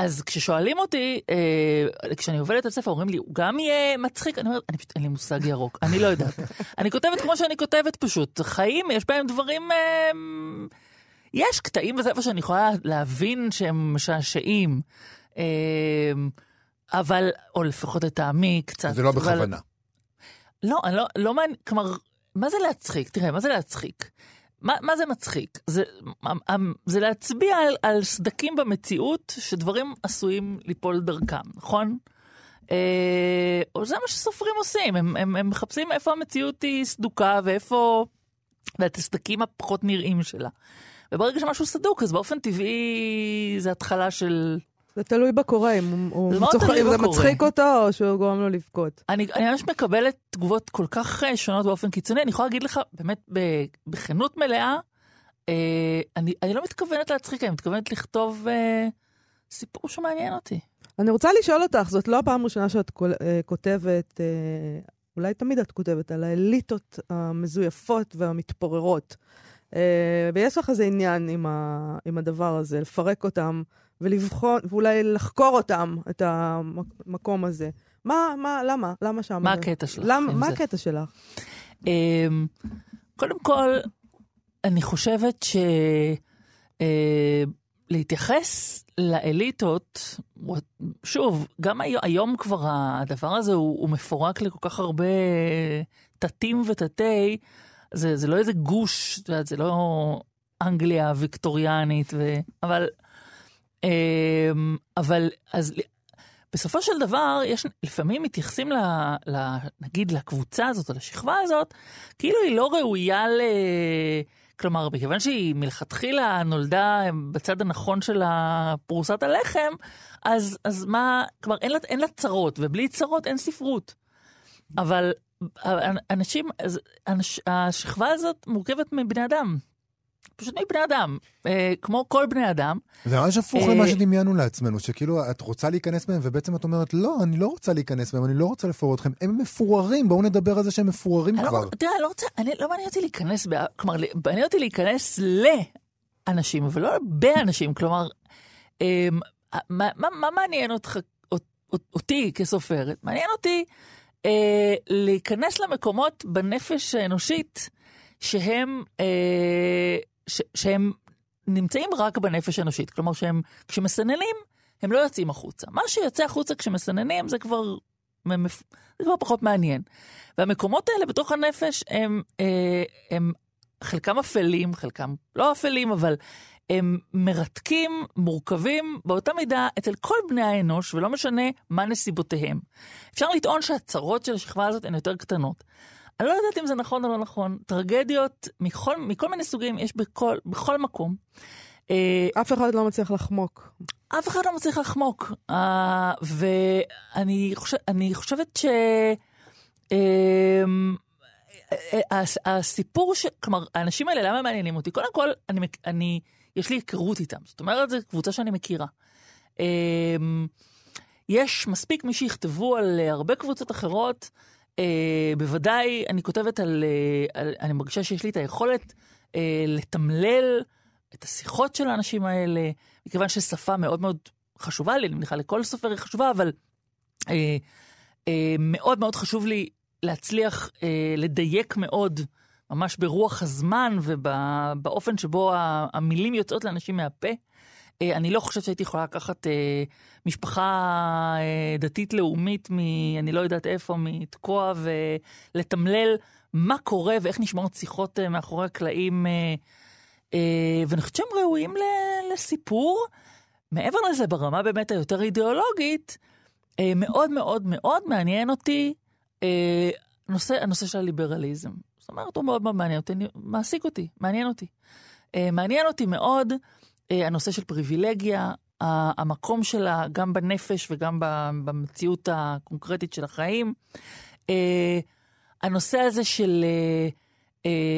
אז כששואלים אותי, אה, כשאני עובדת על ספר, אומרים לי, הוא גם יהיה מצחיק? אני אומרת, אני פשוט, אין לי מושג ירוק, אני לא יודעת. אני כותבת כמו שאני כותבת פשוט. חיים, יש בהם דברים... אה, יש קטעים בספר שאני יכולה להבין שהם משעשעים, אה, אבל, או לפחות לטעמי, קצת. זה לא בכוונה. לא, אני לא, לא מעניין, כלומר, מה זה להצחיק? תראה, מה זה להצחיק? מה, מה זה מצחיק? זה, זה להצביע על, על סדקים במציאות שדברים עשויים ליפול דרכם, נכון? אה, זה מה שסופרים עושים, הם, הם, הם מחפשים איפה המציאות היא סדוקה ואיפה... ואת הסדקים הפחות נראים שלה. וברגע שמשהו סדוק, אז באופן טבעי זה התחלה של... זה תלוי בקורא, אם הוא מאוד צוחק- אם זה. מצחיק אותו או שהוא גורם לו לבכות. אני, אני ממש מקבלת תגובות כל כך אה, שונות באופן קיצוני. אני יכולה להגיד לך, באמת, בכנות מלאה, אה, אני, אני לא מתכוונת להצחיק, אני מתכוונת לכתוב אה, סיפור שמעניין אותי. אני רוצה לשאול אותך, זאת לא הפעם הראשונה שאת אה, כותבת, אה, אולי תמיד את כותבת, על האליטות המזויפות והמתפוררות. אה, ויש לך איזה עניין עם, ה, עם הדבר הזה, לפרק אותם ולבחון, ואולי לחקור אותם, את המקום הזה. מה, מה, למה? למה שם? מה? הקטע שלך עם מה זה? הקטע שלך? אמ, קודם כל, אני חושבת ש... אה, להתייחס לאליטות, שוב, גם הי- היום כבר הדבר הזה הוא, הוא מפורק לכל כך הרבה תתים ותתי, זה, זה לא איזה גוש, זה לא אנגליה ויקטוריאנית, ו... אבל, אבל אז בסופו של דבר, יש, לפעמים מתייחסים ל, ל, נגיד לקבוצה הזאת או לשכבה הזאת, כאילו היא לא ראויה ל... כלומר, מכיוון שהיא מלכתחילה נולדה בצד הנכון של פרוסת הלחם, אז, אז מה, כלומר, אין לה, אין לה צרות, ובלי צרות אין ספרות. אבל אנשים, אז אנש, השכבה הזאת מורכבת מבני אדם. פשוט מבני אדם, אה, כמו כל בני אדם. זה ממש הפוך אה, למה שדמיינו לעצמנו, שכאילו את רוצה להיכנס בהם, ובעצם את אומרת, לא, אני לא רוצה להיכנס בהם, אני לא רוצה לפורר אתכם, הם מפוררים, בואו נדבר על זה שהם מפוררים אני כבר. לא, תראה, לא רוצה, אני, לא מעניין אותי להיכנס, ב, כלומר, מעניין אותי להיכנס לאנשים, אבל לא באנשים, כלומר, אה, מה, מה, מה מעניין אותך, אותי כסופרת? מעניין אותי אה, להיכנס למקומות בנפש האנושית שהם, אה, ש, שהם נמצאים רק בנפש האנושית. כלומר, שהם, כשמסננים, הם לא יוצאים החוצה. מה שיוצא החוצה כשמסננים זה כבר, זה כבר פחות מעניין. והמקומות האלה בתוך הנפש הם, אה, הם חלקם אפלים, חלקם לא אפלים, אבל הם מרתקים, מורכבים באותה מידה אצל כל בני האנוש, ולא משנה מה נסיבותיהם. אפשר לטעון שהצרות של השכבה הזאת הן יותר קטנות. אני לא יודעת אם זה נכון או לא נכון. טרגדיות מכל, מכל מיני סוגים יש בכל, בכל מקום. אף אחד לא מצליח לחמוק. אף אחד לא מצליח לחמוק. Uh, ואני חושב, חושבת ש... Uh, הסיפור ש... כלומר, האנשים האלה, למה הם מעניינים אותי? קודם כל, אני, אני, יש לי היכרות איתם. זאת אומרת, זו קבוצה שאני מכירה. יש מספיק מי שיכתבו על הרבה קבוצות אחרות. Uh, בוודאי, אני כותבת על, uh, על... אני מרגישה שיש לי את היכולת uh, לתמלל את השיחות של האנשים האלה, מכיוון ששפה מאוד מאוד חשובה לי, אני מניחה לכל סופר היא חשובה, אבל אה, אה, מאוד מאוד חשוב לי להצליח אה, לדייק מאוד, ממש ברוח הזמן ובאופן שבו המילים יוצאות לאנשים מהפה. אה, אני לא חושבת שהייתי יכולה לקחת אה, משפחה אה, דתית-לאומית מ... אני לא יודעת איפה, מתקוע, ולתמלל מה קורה ואיך נשמעות שיחות אה, מאחורי הקלעים. אה, Uh, ואני חושבת שהם ראויים לסיפור. מעבר לזה, ברמה באמת היותר אידיאולוגית, uh, מאוד מאוד מאוד מעניין אותי uh, נושא, הנושא של הליברליזם. זאת אומרת, הוא מאוד מאוד מעניין אותי, מעסיק אותי, מעניין אותי. Uh, מעניין אותי מאוד הנושא של פריבילגיה, המקום שלה גם בנפש וגם במציאות הקונקרטית של החיים. Uh, הנושא הזה של... Uh,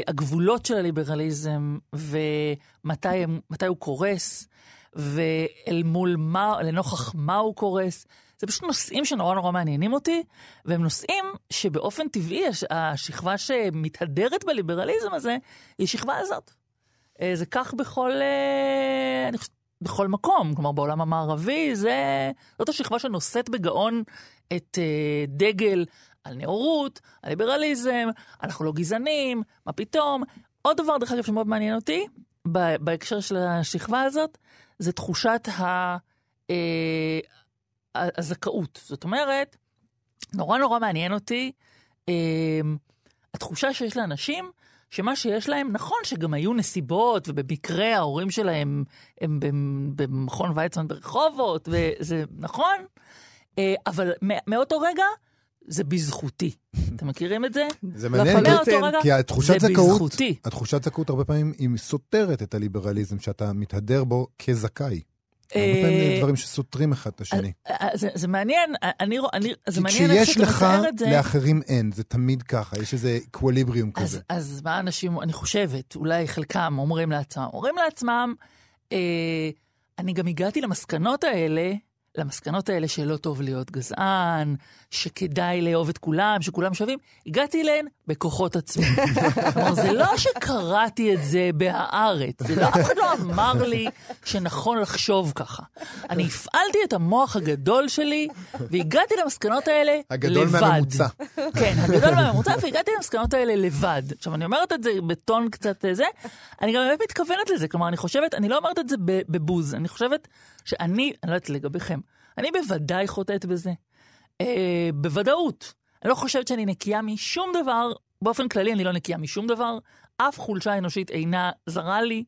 הגבולות של הליברליזם ומתי הוא קורס ואל מול מה, לנוכח מה הוא קורס. זה פשוט נושאים שנורא נורא מעניינים אותי, והם נושאים שבאופן טבעי השכבה שמתהדרת בליברליזם הזה היא השכבה הזאת. Uh, זה כך בכל, uh, אני חושבת, בכל מקום, כלומר בעולם המערבי, זה, זאת השכבה שנושאת בגאון את uh, דגל על נאורות, על ליברליזם, אנחנו לא גזענים, מה פתאום. עוד דבר, דרך אגב, שמאוד מעניין אותי, בהקשר של השכבה הזאת, זה תחושת ה, אה, הזכאות. זאת אומרת, נורא נורא מעניין אותי אה, התחושה שיש לאנשים, שמה שיש להם, נכון שגם היו נסיבות, ובמקרה ההורים שלהם הם במכון ויצמן ברחובות, וזה נכון, אה, אבל מאותו רגע זה בזכותי. אתם מכירים את זה? זה מעניין, כי התחושת זכאות, התחושת זכאות הרבה פעמים היא סותרת את הליברליזם שאתה מתהדר בו כזכאי. הרבה פעמים דברים שסותרים אחד את השני. זה מעניין, אני, זה מעניין איך שאתה מתאר את זה. כשיש לך, לאחרים אין, זה תמיד ככה, יש איזה אקווליבריום כזה. אז מה אנשים, אני חושבת, אולי חלקם אומרים לעצמם, אומרים לעצמם, אה, אני גם הגעתי למסקנות האלה, למסקנות האלה שלא טוב להיות גזען, שכדאי לאהוב את כולם, שכולם שווים, הגעתי אליהן בכוחות עצמי. כלומר, זה לא שקראתי את זה בהארץ, זה לא, אף אחד לא אמר לי שנכון לחשוב ככה. אני הפעלתי את המוח הגדול שלי, והגעתי למסקנות האלה הגדול לבד. הגדול מהממוצע. כן, הגדול מהממוצע, והגעתי למסקנות האלה לבד. עכשיו, אני אומרת את זה בטון קצת זה, אני גם באמת מתכוונת לזה, כלומר, אני חושבת, אני לא אומרת את זה בבוז, אני חושבת שאני, אני לא יודעת לגביכם, אני בוודאי חוטאת בזה. אה, בוודאות. אני לא חושבת שאני נקייה משום דבר, באופן כללי אני לא נקייה משום דבר, אף חולשה אנושית אינה זרה לי,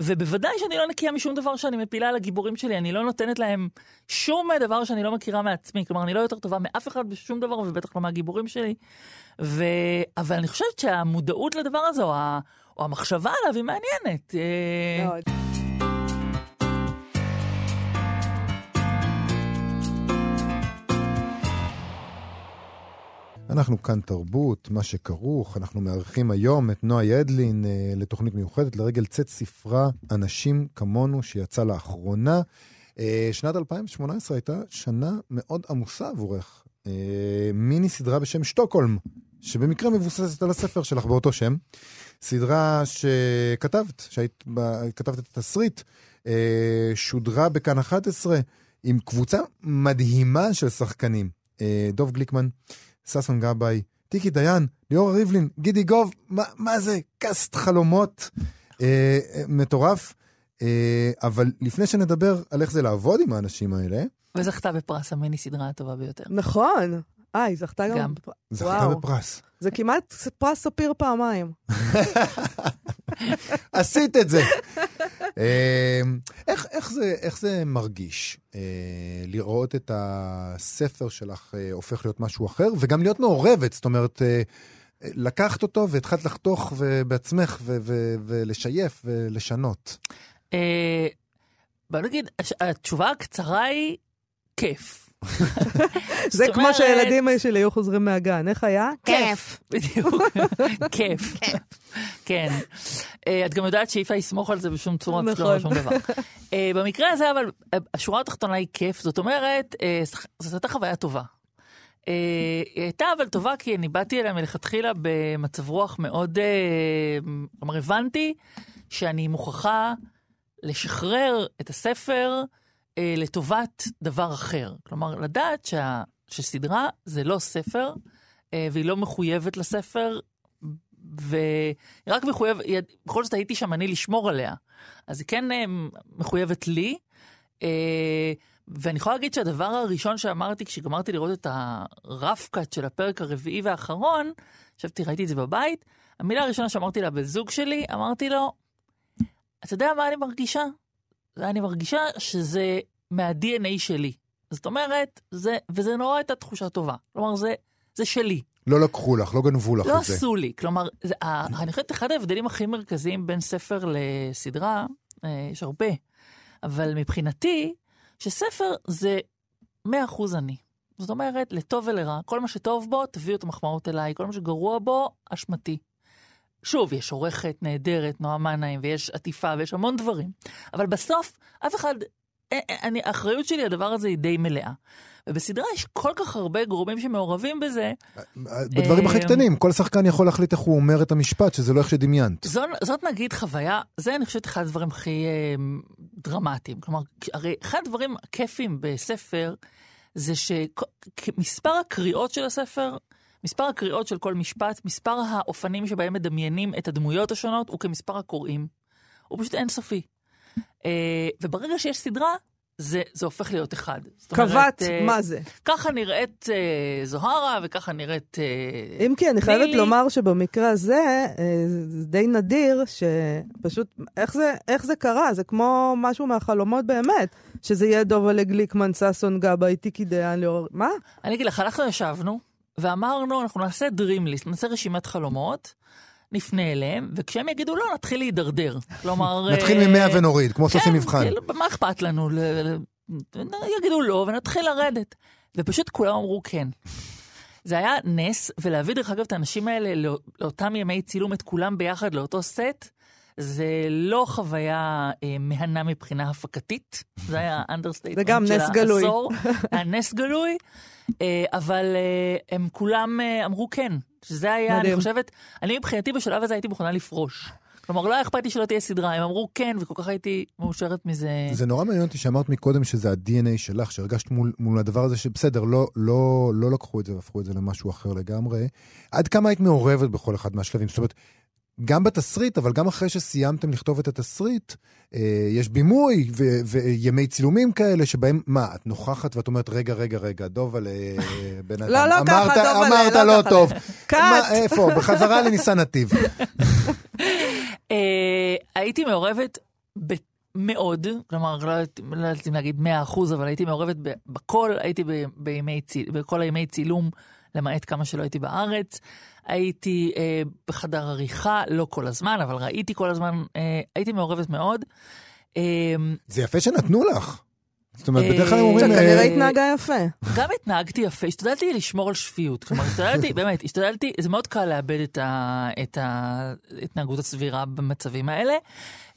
ובוודאי שאני לא נקייה משום דבר שאני מפילה על הגיבורים שלי, אני לא נותנת להם שום דבר שאני לא מכירה מעצמי, כלומר, אני לא יותר טובה מאף אחד בשום דבר, ובטח לא מהגיבורים שלי. ו... אבל אני חושבת שהמודעות לדבר הזה, או, ה... או המחשבה עליו, היא מעניינת. אה, מאוד. אנחנו כאן תרבות, מה שכרוך, אנחנו מארחים היום את נועה ידלין אה, לתוכנית מיוחדת לרגל צאת ספרה אנשים כמונו שיצא לאחרונה. אה, שנת 2018 הייתה שנה מאוד עמוסה עבורך. אה, מיני סדרה בשם שטוקהולם, שבמקרה מבוססת על הספר שלך באותו שם. סדרה שכתבת, שהיית, כתבת את התסריט, אה, שודרה בכאן 11 עם קבוצה מדהימה של שחקנים. אה, דוב גליקמן, ששון גבאי, טיקי דיין, ליאור ריבלין, גידי גוב, מה, מה זה? קאסט חלומות אה, אה, מטורף. אה, אבל לפני שנדבר על איך זה לעבוד עם האנשים האלה... וזכתה בפרס המיני סדרה הטובה ביותר. נכון. אה, היא זכתה גם... גם. זכתה וואו. בפרס. זה כמעט פרס ספיר פעמיים. עשית את זה. אמ, איך, איך, זה, איך זה מרגיש אה, לראות את הספר שלך אה, הופך להיות משהו אחר, וגם להיות מעורבת, זאת אומרת, אה, לקחת אותו והתחלת לחתוך בעצמך ולשייף ולשנות? בוא נגיד, התשובה הקצרה היא כיף. זה כמו שהילדים שלי היו חוזרים מהגן, איך היה? כיף. בדיוק, כיף. כן. אה, את גם יודעת שאי אפשר לסמוך על זה בשום צורה, לא נכון. שום דבר. אה, במקרה הזה, אבל, אה, השורה התחתונה היא כיף, זאת אומרת, זאת הייתה חוויה טובה. היא הייתה אבל טובה כי אני באתי אליה מלכתחילה במצב רוח מאוד, כלומר הבנתי שאני מוכרחה לשחרר את הספר אה, לטובת דבר אחר. כלומר, לדעת שה, שסדרה זה לא ספר, אה, והיא לא מחויבת לספר, והיא רק מחויבת, בכל זאת הייתי שם אני לשמור עליה. אז היא כן אה, מחויבת לי. אה, ואני יכולה להגיד שהדבר הראשון שאמרתי כשגמרתי לראות את הרף של הפרק הרביעי והאחרון, חשבתי, ראיתי את זה בבית, המילה הראשונה שאמרתי לבן זוג שלי, אמרתי לו, אתה יודע מה אני מרגישה? אני מרגישה שזה מה-DNA שלי. זאת אומרת, זה, וזה נורא הייתה תחושה טובה. כלומר, זה, זה שלי. לא לקחו לך, לא גנבו לך לא את זה. לא עשו לי. כלומר, זה, אני חושבת אחד ההבדלים הכי מרכזיים בין ספר לסדרה, אה, יש הרבה, אבל מבחינתי, שספר זה 100% אני. זאת אומרת, לטוב ולרע, כל מה שטוב בו, תביאו את המחמאות אליי, כל מה שגרוע בו, אשמתי. שוב, יש עורכת נהדרת, נועה מנהיים, ויש עטיפה, ויש המון דברים. אבל בסוף, אף אחד, אה, אה, אני, האחריות שלי, הדבר הזה היא די מלאה. ובסדרה יש כל כך הרבה גורמים שמעורבים בזה. בדברים הכי קטנים, כל שחקן יכול להחליט איך הוא אומר את המשפט, שזה לא איך שדמיינת. זאת, זאת נגיד חוויה, זה אני חושבת אחד הדברים הכי אה, דרמטיים. כלומר, הרי אחד הדברים הכיפים בספר, זה שמספר הקריאות של הספר מספר הקריאות של כל משפט, מספר האופנים שבהם מדמיינים את הדמויות השונות, הוא כמספר הקוראים. הוא פשוט אינסופי. Uh, וברגע שיש סדרה, זה, זה הופך להיות אחד. קבעת, אה, מה זה? ככה נראית אה, זוהרה וככה נראית אה, אם כי אני חייבת מילי. לומר שבמקרה הזה, אה, זה די נדיר שפשוט, איך זה, איך זה קרה? זה כמו משהו מהחלומות באמת, שזה יהיה דובה גליקמן, ששון גבאי, איתי קידיאן, ליאור... מה? אני אגיד לך, אנחנו ישבנו ואמרנו, אנחנו נעשה Dream List, נעשה רשימת חלומות. נפנה אליהם, וכשהם יגידו לא, נתחיל להידרדר. כלומר... נתחיל ממאה ונוריד, כמו שעושים כן, מבחן. כאילו, מה אכפת לנו? יגידו לא, ונתחיל לרדת. ופשוט כולם אמרו כן. זה היה נס, ולהביא דרך אגב את האנשים האלה לא, לאותם ימי צילום, את כולם ביחד לאותו סט, זה לא חוויה אה, מהנה מבחינה הפקתית, זה היה understatement של העשור. זה גם נס גלוי. היה נס גלוי, אה, אבל אה, הם כולם אה, אמרו כן, שזה היה, מדהים. אני חושבת, אני מבחינתי בשלב הזה הייתי מוכנה לפרוש. כלומר, לא היה אכפת לי שלא תהיה סדרה, הם אמרו כן, וכל כך הייתי מאושרת מזה. זה נורא מעניין אותי שאמרת מקודם שזה ה-DNA שלך, שהרגשת מול, מול הדבר הזה שבסדר, לא, לא, לא לקחו את זה והפכו את זה למשהו אחר לגמרי. עד כמה היית מעורבת בכל אחד מהשלבים? זאת אומרת, גם בתסריט, אבל גם אחרי שסיימתם לכתוב את התסריט, אה, יש בימוי ו- וימי צילומים כאלה, שבהם, מה, את נוכחת ואת אומרת, רגע, רגע, רגע, דובל, אה, בן אדם, לא, לא ככה, דובל, אמרת לא, לא. טוב. קאט. איפה? בחזרה לניסן נתיב. אה, הייתי מעורבת מאוד, כלומר, לא יודעת לא אם להגיד 100 אחוז, אבל הייתי מעורבת ב- בכל, הייתי ב- בימי בכל הימי צילום, למעט כמה שלא הייתי בארץ. הייתי אה, בחדר עריכה, לא כל הזמן, אבל ראיתי כל הזמן, אה, הייתי מעורבת מאוד. אה, זה יפה שנתנו לך. זאת אומרת, בדרך כלל הם אה, אומרים... אתה אה, כנראה התנהגה יפה. גם התנהגתי יפה, השתדלתי לשמור על שפיות. כלומר, השתדלתי, באמת, השתדלתי, זה מאוד קל לאבד את, ההתנהגות הסבירה במצבים האלה.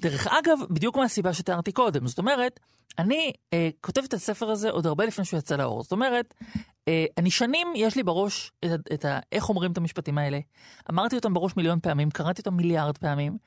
דרך אגב, בדיוק מהסיבה שתיארתי קודם. זאת אומרת, אני אה, כותבת את הספר הזה עוד הרבה לפני שהוא יצא לאור. זאת אומרת, אה, אני שנים, יש לי בראש את ה, איך אומרים את המשפטים האלה. אמרתי אותם בראש מיליון פעמים, קראתי אותם מיליארד פעמים.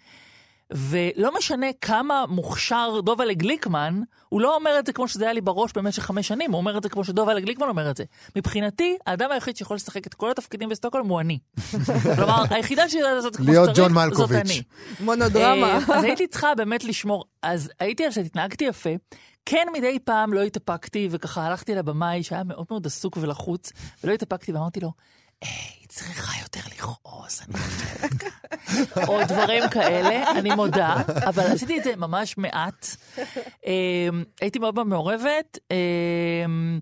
ולא משנה כמה מוכשר דובלה גליקמן, הוא לא אומר את זה כמו שזה היה לי בראש במשך חמש שנים, הוא אומר את זה כמו שדובלה גליקמן אומר את זה. מבחינתי, האדם היחיד שיכול לשחק את כל התפקידים בסטוקהולם הוא אני. כלומר, היחידה שיודעת לעשות את זה כמו להיות שצריך, ג'ון זאת מלקוביץ'. אני. מונודרמה. אה, אז הייתי צריכה באמת לשמור, אז הייתי על זה, התנהגתי יפה. כן, מדי פעם לא התאפקתי, וככה הלכתי לבמאי שהיה מאוד מאוד עסוק ולחוץ, ולא התאפקתי ואמרתי לו, היי, היא צריכה יותר לכעוס, אני חושבת. או דברים כאלה, אני מודה, אבל עשיתי את זה ממש מעט. אמ, הייתי מאוד מעורבת. אמ,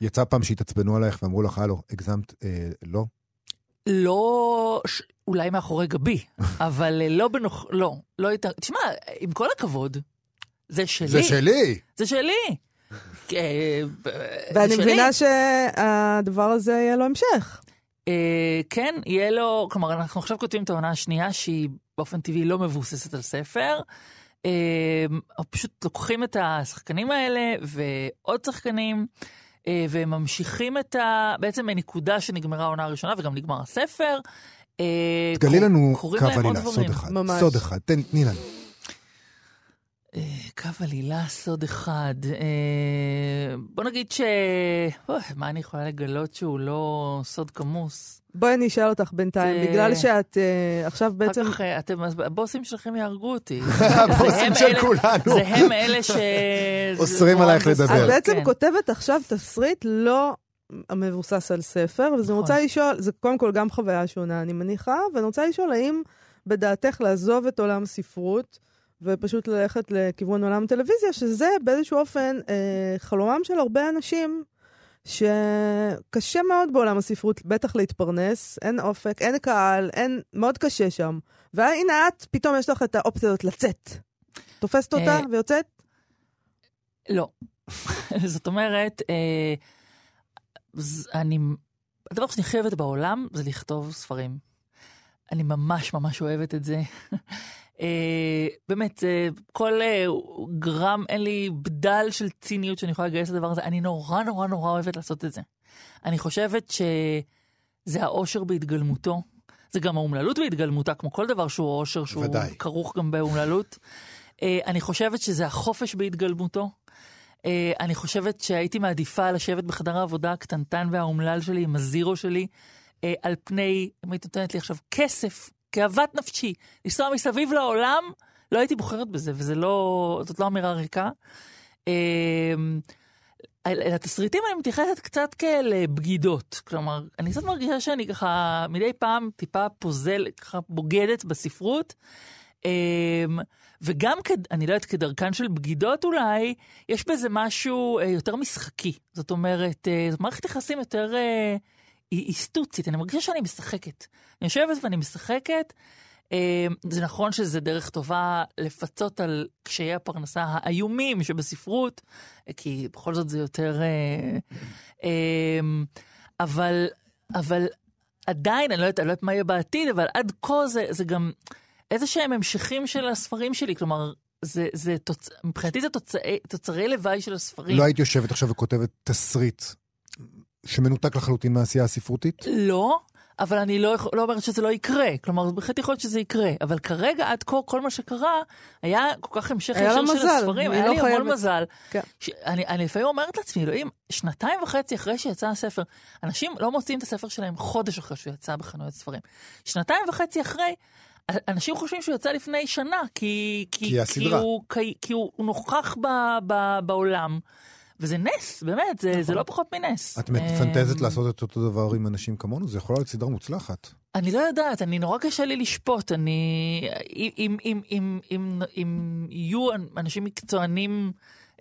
יצא פעם שהתעצבנו עלייך ואמרו לך, הלו, הגזמת, אה, לא? לא, אולי מאחורי גבי, אבל אה, לא בנוח... לא, לא הייתה... תשמע, עם כל הכבוד, זה שלי. זה שלי! זה שלי. אה, ואני זה שלי. מבינה שהדבר הזה יהיה לו המשך. אה, כן, יהיה לו, כלומר, אנחנו עכשיו כותבים את העונה השנייה, שהיא באופן טבעי לא מבוססת על ספר. אה, פשוט לוקחים את השחקנים האלה ועוד שחקנים, אה, וממשיכים את ה... בעצם מנקודה שנגמרה העונה הראשונה וגם נגמר הספר. אה, תגלי לנו קו עלילה, סוד. אחד. ממש. סוד אחד, תני לנו. אה, קו עלילה, סוד אחד. אה, בוא נגיד ש... אוי, מה אני יכולה לגלות שהוא לא סוד כמוס? בואי אני אשאל אותך בינתיים, אה, בגלל שאת עכשיו בעצם... אחר כך אתם, הבוסים שלכם יהרגו אותי. הבוסים של אלה- כולנו. זה הם אלה ש... אוסרים עלייך לדבר. את בעצם כן. כותבת עכשיו תסריט לא מבוסס על ספר, אז אני נכון. רוצה לשאול, זה קודם כל גם חוויה שונה, אני מניחה, ואני רוצה לשאול האם בדעתך לעזוב את עולם הספרות ופשוט ללכת לכיוון עולם הטלוויזיה, שזה באיזשהו אופן אה, חלומם של הרבה אנשים. שקשה מאוד בעולם הספרות, בטח להתפרנס, אין אופק, אין קהל, אין, מאוד קשה שם. והנה את, פתאום יש לך את האופציה הזאת לצאת. תופסת אותה אה, ויוצאת? לא. זאת אומרת, אה, ז- אני... הדבר שאני אוהבת בעולם זה לכתוב ספרים. אני ממש ממש אוהבת את זה. אה, באמת, זה כל אה, גרם, אין לי בדל של ציניות שאני יכולה לגייס לדבר הזה. אני נורא נורא נורא אוהבת לעשות את זה. אני חושבת שזה האושר בהתגלמותו. זה גם האומללות בהתגלמותה, כמו כל דבר שהוא אושר, שהוא ודאי. כרוך גם באומללות. אה, אני חושבת שזה החופש בהתגלמותו. אה, אני חושבת שהייתי מעדיפה לשבת בחדר העבודה הקטנטן והאומלל שלי עם הזירו שלי, אה, על פני, אם היית נותנת לי עכשיו כסף, כאוות נפשי, לנסוע מסביב לעולם, לא הייתי בוחרת בזה, וזה לא, לא אמירה ריקה. לתסריטים אני מתייחסת קצת כאל בגידות. כלומר, אני קצת מרגישה שאני ככה מדי פעם טיפה פוזל, ככה בוגדת בספרות. אמ, וגם, אני לא יודעת, כדרכן של בגידות אולי, יש בזה משהו אה, יותר משחקי. זאת אומרת, אה, זו מערכת יחסים יותר אה, היסטוצית. אני מרגישה שאני משחקת. אני יושבת ואני משחקת. אה, זה נכון שזה דרך טובה לפצות על קשיי הפרנסה האיומים שבספרות, כי בכל זאת זה יותר... אה, אה, אבל, אבל עדיין, אני לא יודעת, אני לא יודעת מה יהיה בעתיד, אבל עד כה זה, זה גם איזה שהם המשכים של הספרים שלי. כלומר, זה, זה תוצ... מבחינתי זה תוצאי, תוצרי לוואי של הספרים. לא היית יושבת עכשיו וכותבת תסריט שמנותק לחלוטין מהעשייה הספרותית? לא, אבל אני לא, לא אומרת שזה לא יקרה. כלומר, בהחלט יכול להיות שזה יקרה. אבל כרגע, עד כה, כל מה שקרה, היה כל כך המשך ישיר של הספרים. היה לא לי המון מזל. כן. ש... אני, אני לפעמים אומרת לעצמי, אלוהים, שנתיים וחצי אחרי שיצא הספר, אנשים לא מוצאים את הספר שלהם חודש אחרי שהוא יצא בחנויות ספרים. שנתיים וחצי אחרי, אנשים חושבים שהוא יצא לפני שנה, כי, כי, כי, כי, הוא, כי, כי הוא נוכח ב, ב, בעולם. וזה נס, באמת, זה, זה לא פחות מנס. את מפנטזת אמ, לעשות את אותו דבר עם אנשים כמונו? זה יכול להיות סדרה מוצלחת. אני לא יודעת, אני נורא קשה לי לשפוט. אני... אם, אם, אם, אם, אם יהיו אנשים מקצוענים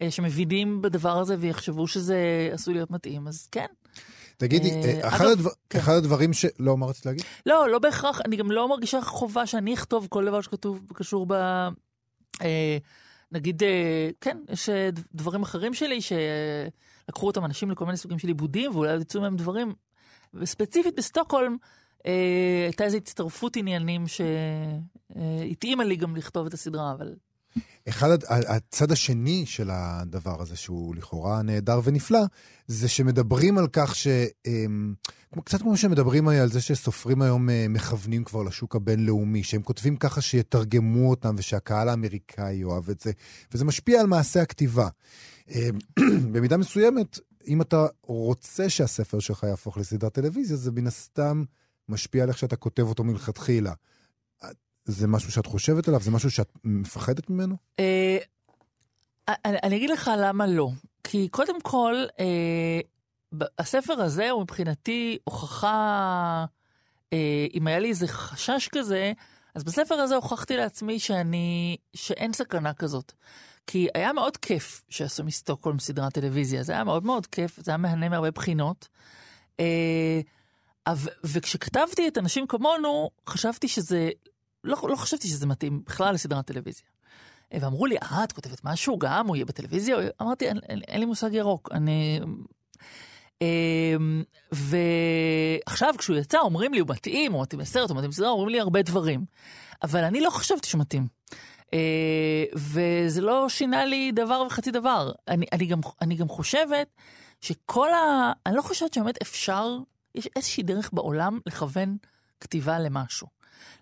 אה, שמבינים בדבר הזה ויחשבו שזה עשוי להיות מתאים, אז כן. תגידי, אה, אה, אחד, הדבר, כן. אחד הדברים ש... לא, מה רצית להגיד? לא, לא בהכרח, אני גם לא מרגישה חובה שאני אכתוב כל דבר שכתוב, קשור ב... נגיד, אה, כן, יש אה, דברים אחרים שלי שלקחו אותם אנשים לכל מיני סוגים של עיבודים, ואולי יצאו מהם דברים. וספציפית בסטוקהולם, אה, הייתה איזו הצטרפות עניינים שהתאימה לי גם לכתוב את הסדרה, אבל... אחד, הצד השני של הדבר הזה, שהוא לכאורה נהדר ונפלא, זה שמדברים על כך ש... אמ, קצת כמו שמדברים על זה שסופרים היום אה, מכוונים כבר לשוק הבינלאומי, שהם כותבים ככה שיתרגמו אותם ושהקהל האמריקאי יאהב את זה, וזה משפיע על מעשה הכתיבה. אמ, במידה מסוימת, אם אתה רוצה שהספר שלך יהפוך לסדרת טלוויזיה, זה מן הסתם משפיע על איך שאתה כותב אותו מלכתחילה. זה משהו שאת חושבת עליו? זה משהו שאת מפחדת ממנו? אה, אני אגיד לך למה לא. כי קודם כל, אה, הספר הזה הוא מבחינתי הוכחה, אה, אם היה לי איזה חשש כזה, אז בספר הזה הוכחתי לעצמי שאני, שאין סכנה כזאת. כי היה מאוד כיף שעשו מסטוקהולם סדרת טלוויזיה, זה היה מאוד מאוד כיף, זה היה מהנה מהרבה בחינות. וכשכתבתי את אנשים כמונו, חשבתי שזה לא, לא חשבתי שזה מתאים בכלל לסדרת טלוויזיה. ואמרו לי, אה, את כותבת משהו גם, הוא יהיה בטלוויזיה? אמרתי, אין, אין, אין לי מושג ירוק. אני... אמ, ועכשיו, כשהוא יצא, אומרים לי, הוא מתאים, הוא מתאים לסרט, הוא מתאים לסדרה, אומרים לי הרבה דברים. אבל אני לא חשבתי שמתאים. אה, וזה לא שינה לי דבר וחצי דבר. אני, אני, גם, אני גם חושבת שכל ה... אני לא חושבת שבאמת אפשר, יש איזושהי דרך בעולם לכוון כתיבה למשהו.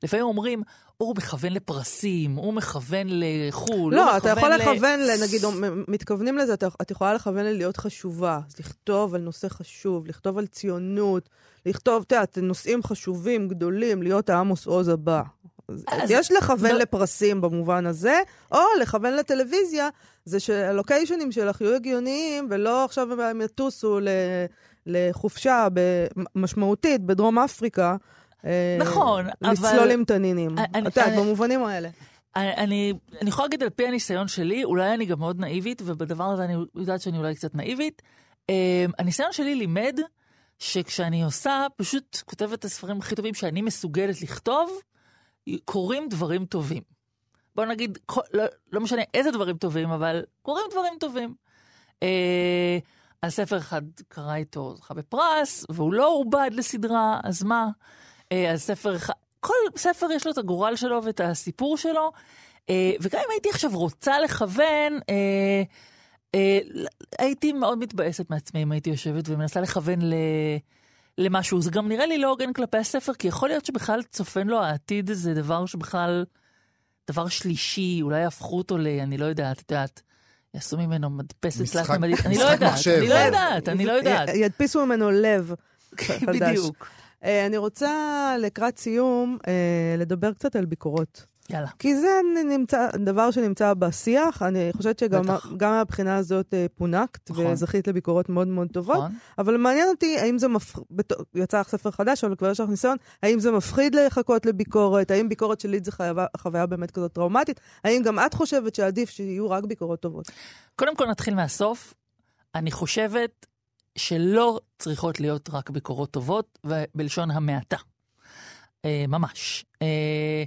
לפעמים אומרים, הוא מכוון לפרסים, הוא מכוון לחו"ל, לא, אתה יכול לכוון, נגיד, מתכוונים לזה, את יכולה לכוון ללהיות חשובה. אז לכתוב על נושא חשוב, לכתוב על ציונות, לכתוב, את יודעת, נושאים חשובים, גדולים, להיות העמוס עוז הבא. אז, אז יש לכוון לא... לפרסים במובן הזה, או לכוון לטלוויזיה, זה שהלוקיישנים שלך יהיו הגיוניים, ולא עכשיו הם יטוסו לחופשה משמעותית בדרום אפריקה. אה, נכון, אבל... לצלול עם תנינים. את יודעת, במובנים האלה. אני, אני יכולה להגיד על פי הניסיון שלי, אולי אני גם מאוד נאיבית, ובדבר הזה אני יודעת שאני אולי קצת נאיבית. אה, הניסיון שלי לימד שכשאני עושה, פשוט כותבת את הספרים הכי טובים שאני מסוגלת לכתוב, קורים דברים טובים. בוא נגיד, לא, לא משנה איזה דברים טובים, אבל קורים דברים טובים. אה, על ספר אחד קרא איתו, זכה בפרס, והוא לא עובד לסדרה, אז מה? אה, אז ספר אחד, כל ספר יש לו את הגורל שלו ואת הסיפור שלו, אה, וגם אם הייתי עכשיו רוצה לכוון, אה, הייתי מאוד מתבאסת מעצמי אם הייתי יושבת ומנסה לכוון ל... למשהו. זה גם נראה לי לא הוגן כלפי הספר, כי יכול להיות שבכלל צופן לו העתיד איזה דבר שבכלל, דבר שלישי, אולי יהפכו אותו ל... אני לא יודעת, את יודעת. יעשו ממנו מדפסת תלת ממדית, אני לא יודעת, אני לא יודעת, אני לא יודעת. ידפיסו ממנו לב חדש. בדיוק. אה, אני רוצה לקראת סיום אה, לדבר קצת על ביקורות. יאללה. כי זה נמצא, דבר שנמצא בשיח, אני חושבת שגם. גם מהבחינה הזאת אה, פונקת, נכון. וזכית לביקורות מאוד מאוד טובות. נכון? אבל מעניין אותי, האם זה מפחיד, יצא לך ספר חדש, אבל כבר יש לך ניסיון, האם זה מפחיד לחכות לביקורת? האם ביקורת שלילית זה חייבה, חוויה באמת כזאת טראומטית? האם גם את חושבת שעדיף שיהיו רק ביקורות טובות? קודם כל נתחיל מהסוף. אני חושבת שלא צריכות להיות רק ביקורות טובות, ובלשון המעטה. אה, ממש. אה,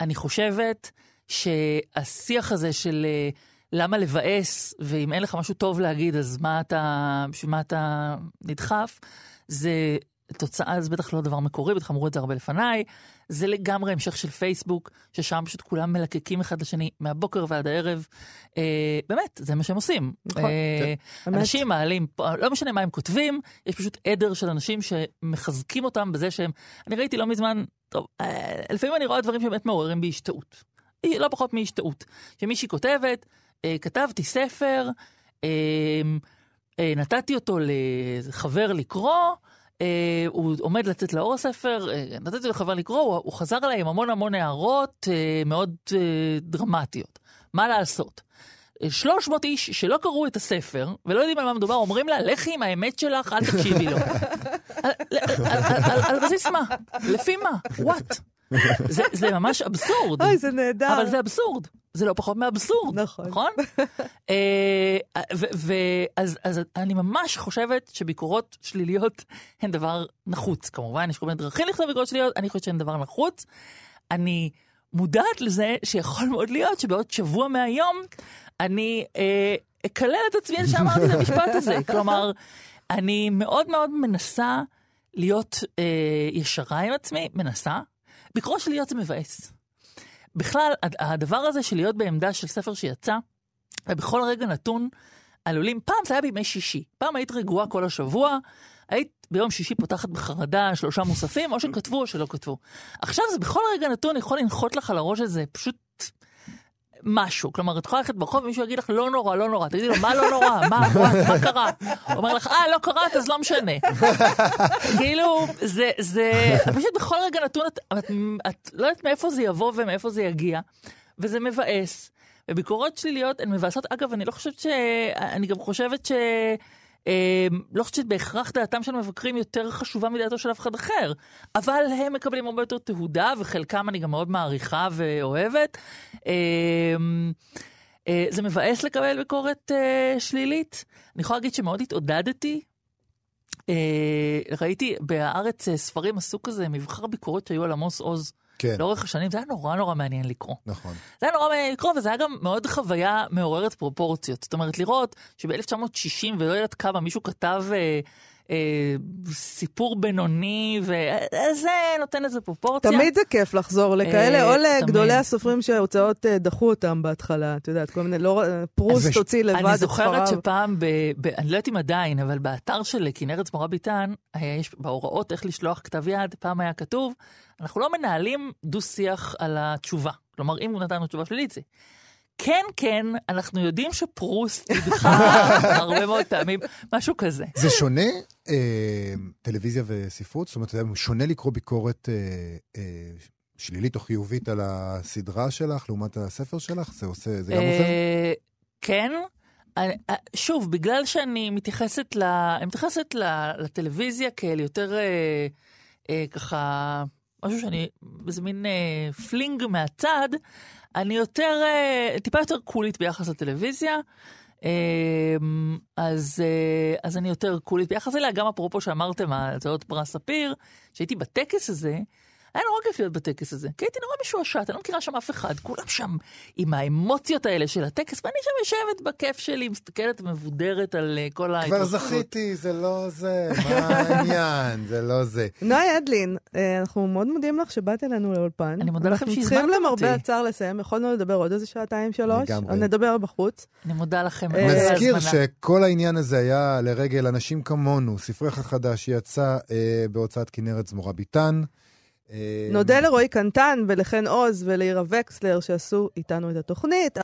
אני חושבת שהשיח הזה של אה, למה לבאס, ואם אין לך משהו טוב להגיד, אז מה אתה, מה אתה נדחף, זה תוצאה, זה בטח לא דבר מקורי, בטח אמרו את זה הרבה לפניי. זה לגמרי המשך של פייסבוק, ששם פשוט כולם מלקקים אחד לשני מהבוקר ועד הערב. אה, באמת, זה מה שהם עושים. נכון, אה, באמת. אנשים מעלים, לא משנה מה הם כותבים, יש פשוט עדר של אנשים שמחזקים אותם בזה שהם... אני ראיתי לא מזמן, טוב, אה, לפעמים אני רואה דברים שבאמת מעוררים בי השתאות. היא לא פחות מהשתאות. שמישהי כותבת, אה, כתבתי ספר, אה, אה, נתתי אותו לחבר לקרוא, אה, הוא עומד לצאת לאור הספר, אה, נתתי לחבר לקרוא, הוא, הוא חזר אליי עם המון המון הערות אה, מאוד אה, דרמטיות. מה לעשות? 300 איש שלא קראו את הספר ולא יודעים על מה מדובר, אומרים לה, לכי עם האמת שלך, אל תקשיבי לו. על- בסיס מה? לפי מה? וואט? זה ממש אבסורד. אוי, זה נהדר. אבל זה אבסורד. זה לא פחות מאבסורד. נכון. נכון? אה, ו- ו- אז אז אני ממש חושבת שביקורות שליליות הן דבר נחוץ. כמובן, יש כל מיני דרכים לכתוב ביקורות שליליות, אני חושבת שהן דבר נחוץ. אני מודעת לזה שיכול מאוד להיות שבעוד שבוע מהיום אני אה, אקלל את עצמי על שאמרתי את המשפט הזה. כלומר, אני מאוד מאוד מנסה להיות אה, ישרה עם עצמי, מנסה. ביקורות שליליות זה מבאס. בכלל, הד- הדבר הזה של להיות בעמדה של ספר שיצא, ובכל רגע נתון עלולים, פעם זה היה בימי שישי, פעם היית רגועה כל השבוע, היית ביום שישי פותחת בחרדה שלושה מוספים, או שכתבו או שלא כתבו. עכשיו זה בכל רגע נתון יכול לנחות לך על הראש איזה פשוט משהו. כלומר, את יכולה ללכת ברחוב ומישהו יגיד לך, לא נורא, לא נורא. תגידי לו, מה לא נורא? מה, קרה? הוא אומר לך, אה, לא קראת, אז לא משנה. כאילו, זה, זה, פשוט בכל רגע נתון, את, את, את לא יודעת מאיפה זה יבוא ומאיפה זה יגיע, וזה מבאס. וביקורות שליליות הן מבאסות. אגב, אני לא חושבת ש... אני גם חושבת ש... אה, לא חושבת שבהכרח דעתם של מבקרים יותר חשובה מדעתו של אף אחד אחר, אבל הם מקבלים הרבה יותר תהודה, וחלקם אני גם מאוד מעריכה ואוהבת. אה, אה, זה מבאס לקבל ביקורת אה, שלילית. אני יכולה להגיד שמאוד התעודדתי. אה, ראיתי בהארץ ספרים עשו כזה מבחר ביקורות שהיו על עמוס עוז כן, לאורך השנים, זה היה נורא נורא מעניין לקרוא. נכון. זה היה נורא מעניין לקרוא, וזה היה גם מאוד חוויה מעוררת פרופורציות. זאת אומרת, לראות שב-1960 ולא יודעת כמה מישהו כתב אה, אה, סיפור בינוני, וזה נותן איזה פרופורציה. תמיד זה כיף לחזור לכאלה, אה, או תמיד. לגדולי הסופרים שההוצאות אה, דחו אותם בהתחלה, את יודעת, כל מיני, לא, פרוסט אז הוציא לבד אני את זוכרת ספריו. שפעם, ב, ב, אני לא יודעת אם עדיין, אבל באתר של כנרת זמורה ביטן, היה יש בהוראות איך לשלוח כתב יד, פעם היה כתוב, אנחנו לא מנהלים דו-שיח על התשובה. כלומר, אם הוא נתן לנו תשובה שלילית, זה כן, כן, אנחנו יודעים שפרוסט נדחה הרבה מאוד פעמים, משהו כזה. זה שונה, אה, טלוויזיה וספרות? זאת אומרת, שונה לקרוא ביקורת אה, אה, שלילית או חיובית על הסדרה שלך לעומת הספר שלך? זה עושה, זה גם עוזר? אה, כן. אני- אה, שוב, בגלל שאני מתייחסת, ל... אני מתייחסת ל... לטלוויזיה כאל יותר אה, אה, ככה, משהו שאני, איזה מין אה, fling מהצד, אני יותר, אה, טיפה יותר קולית ביחס לטלוויזיה. אה, אז, אה, אז אני יותר קולית ביחס אליה, גם אפרופו שאמרתם, הצעות פרס ספיר, שהייתי בטקס הזה, היה נורא כיף להיות בטקס הזה, כי הייתי נורא משועשעת, אני לא מכירה שם אף אחד, כולם שם עם האמוציות האלה של הטקס, ואני שם יושבת בכיף שלי, מסתכלת ומבודרת על אה, כל כבר ההתרחבות. זכיתי, זה לא זה, מה העניין? זה לא זה. נועה אדלין, אה, אנחנו מאוד מודים לך שבאת אלינו לאולפן. אני מודה לכם אנחנו שהזמנתם צריכים למרבה אותי. הצער לסיים, יכולנו לדבר עוד איזה שעתיים שלוש, נדבר בחוץ. אני מודה לכם. אה, על נזכיר ההזמנה. שכל העניין הזה היה לרגל אנשים כמונו, ספרך החדש יצא אה, בהוצאת כנרת זמורה ביטן. אה, נודה לרועי קנטן ולחן עוז ולעירה וקסלר שעשו איתנו את התוכנית.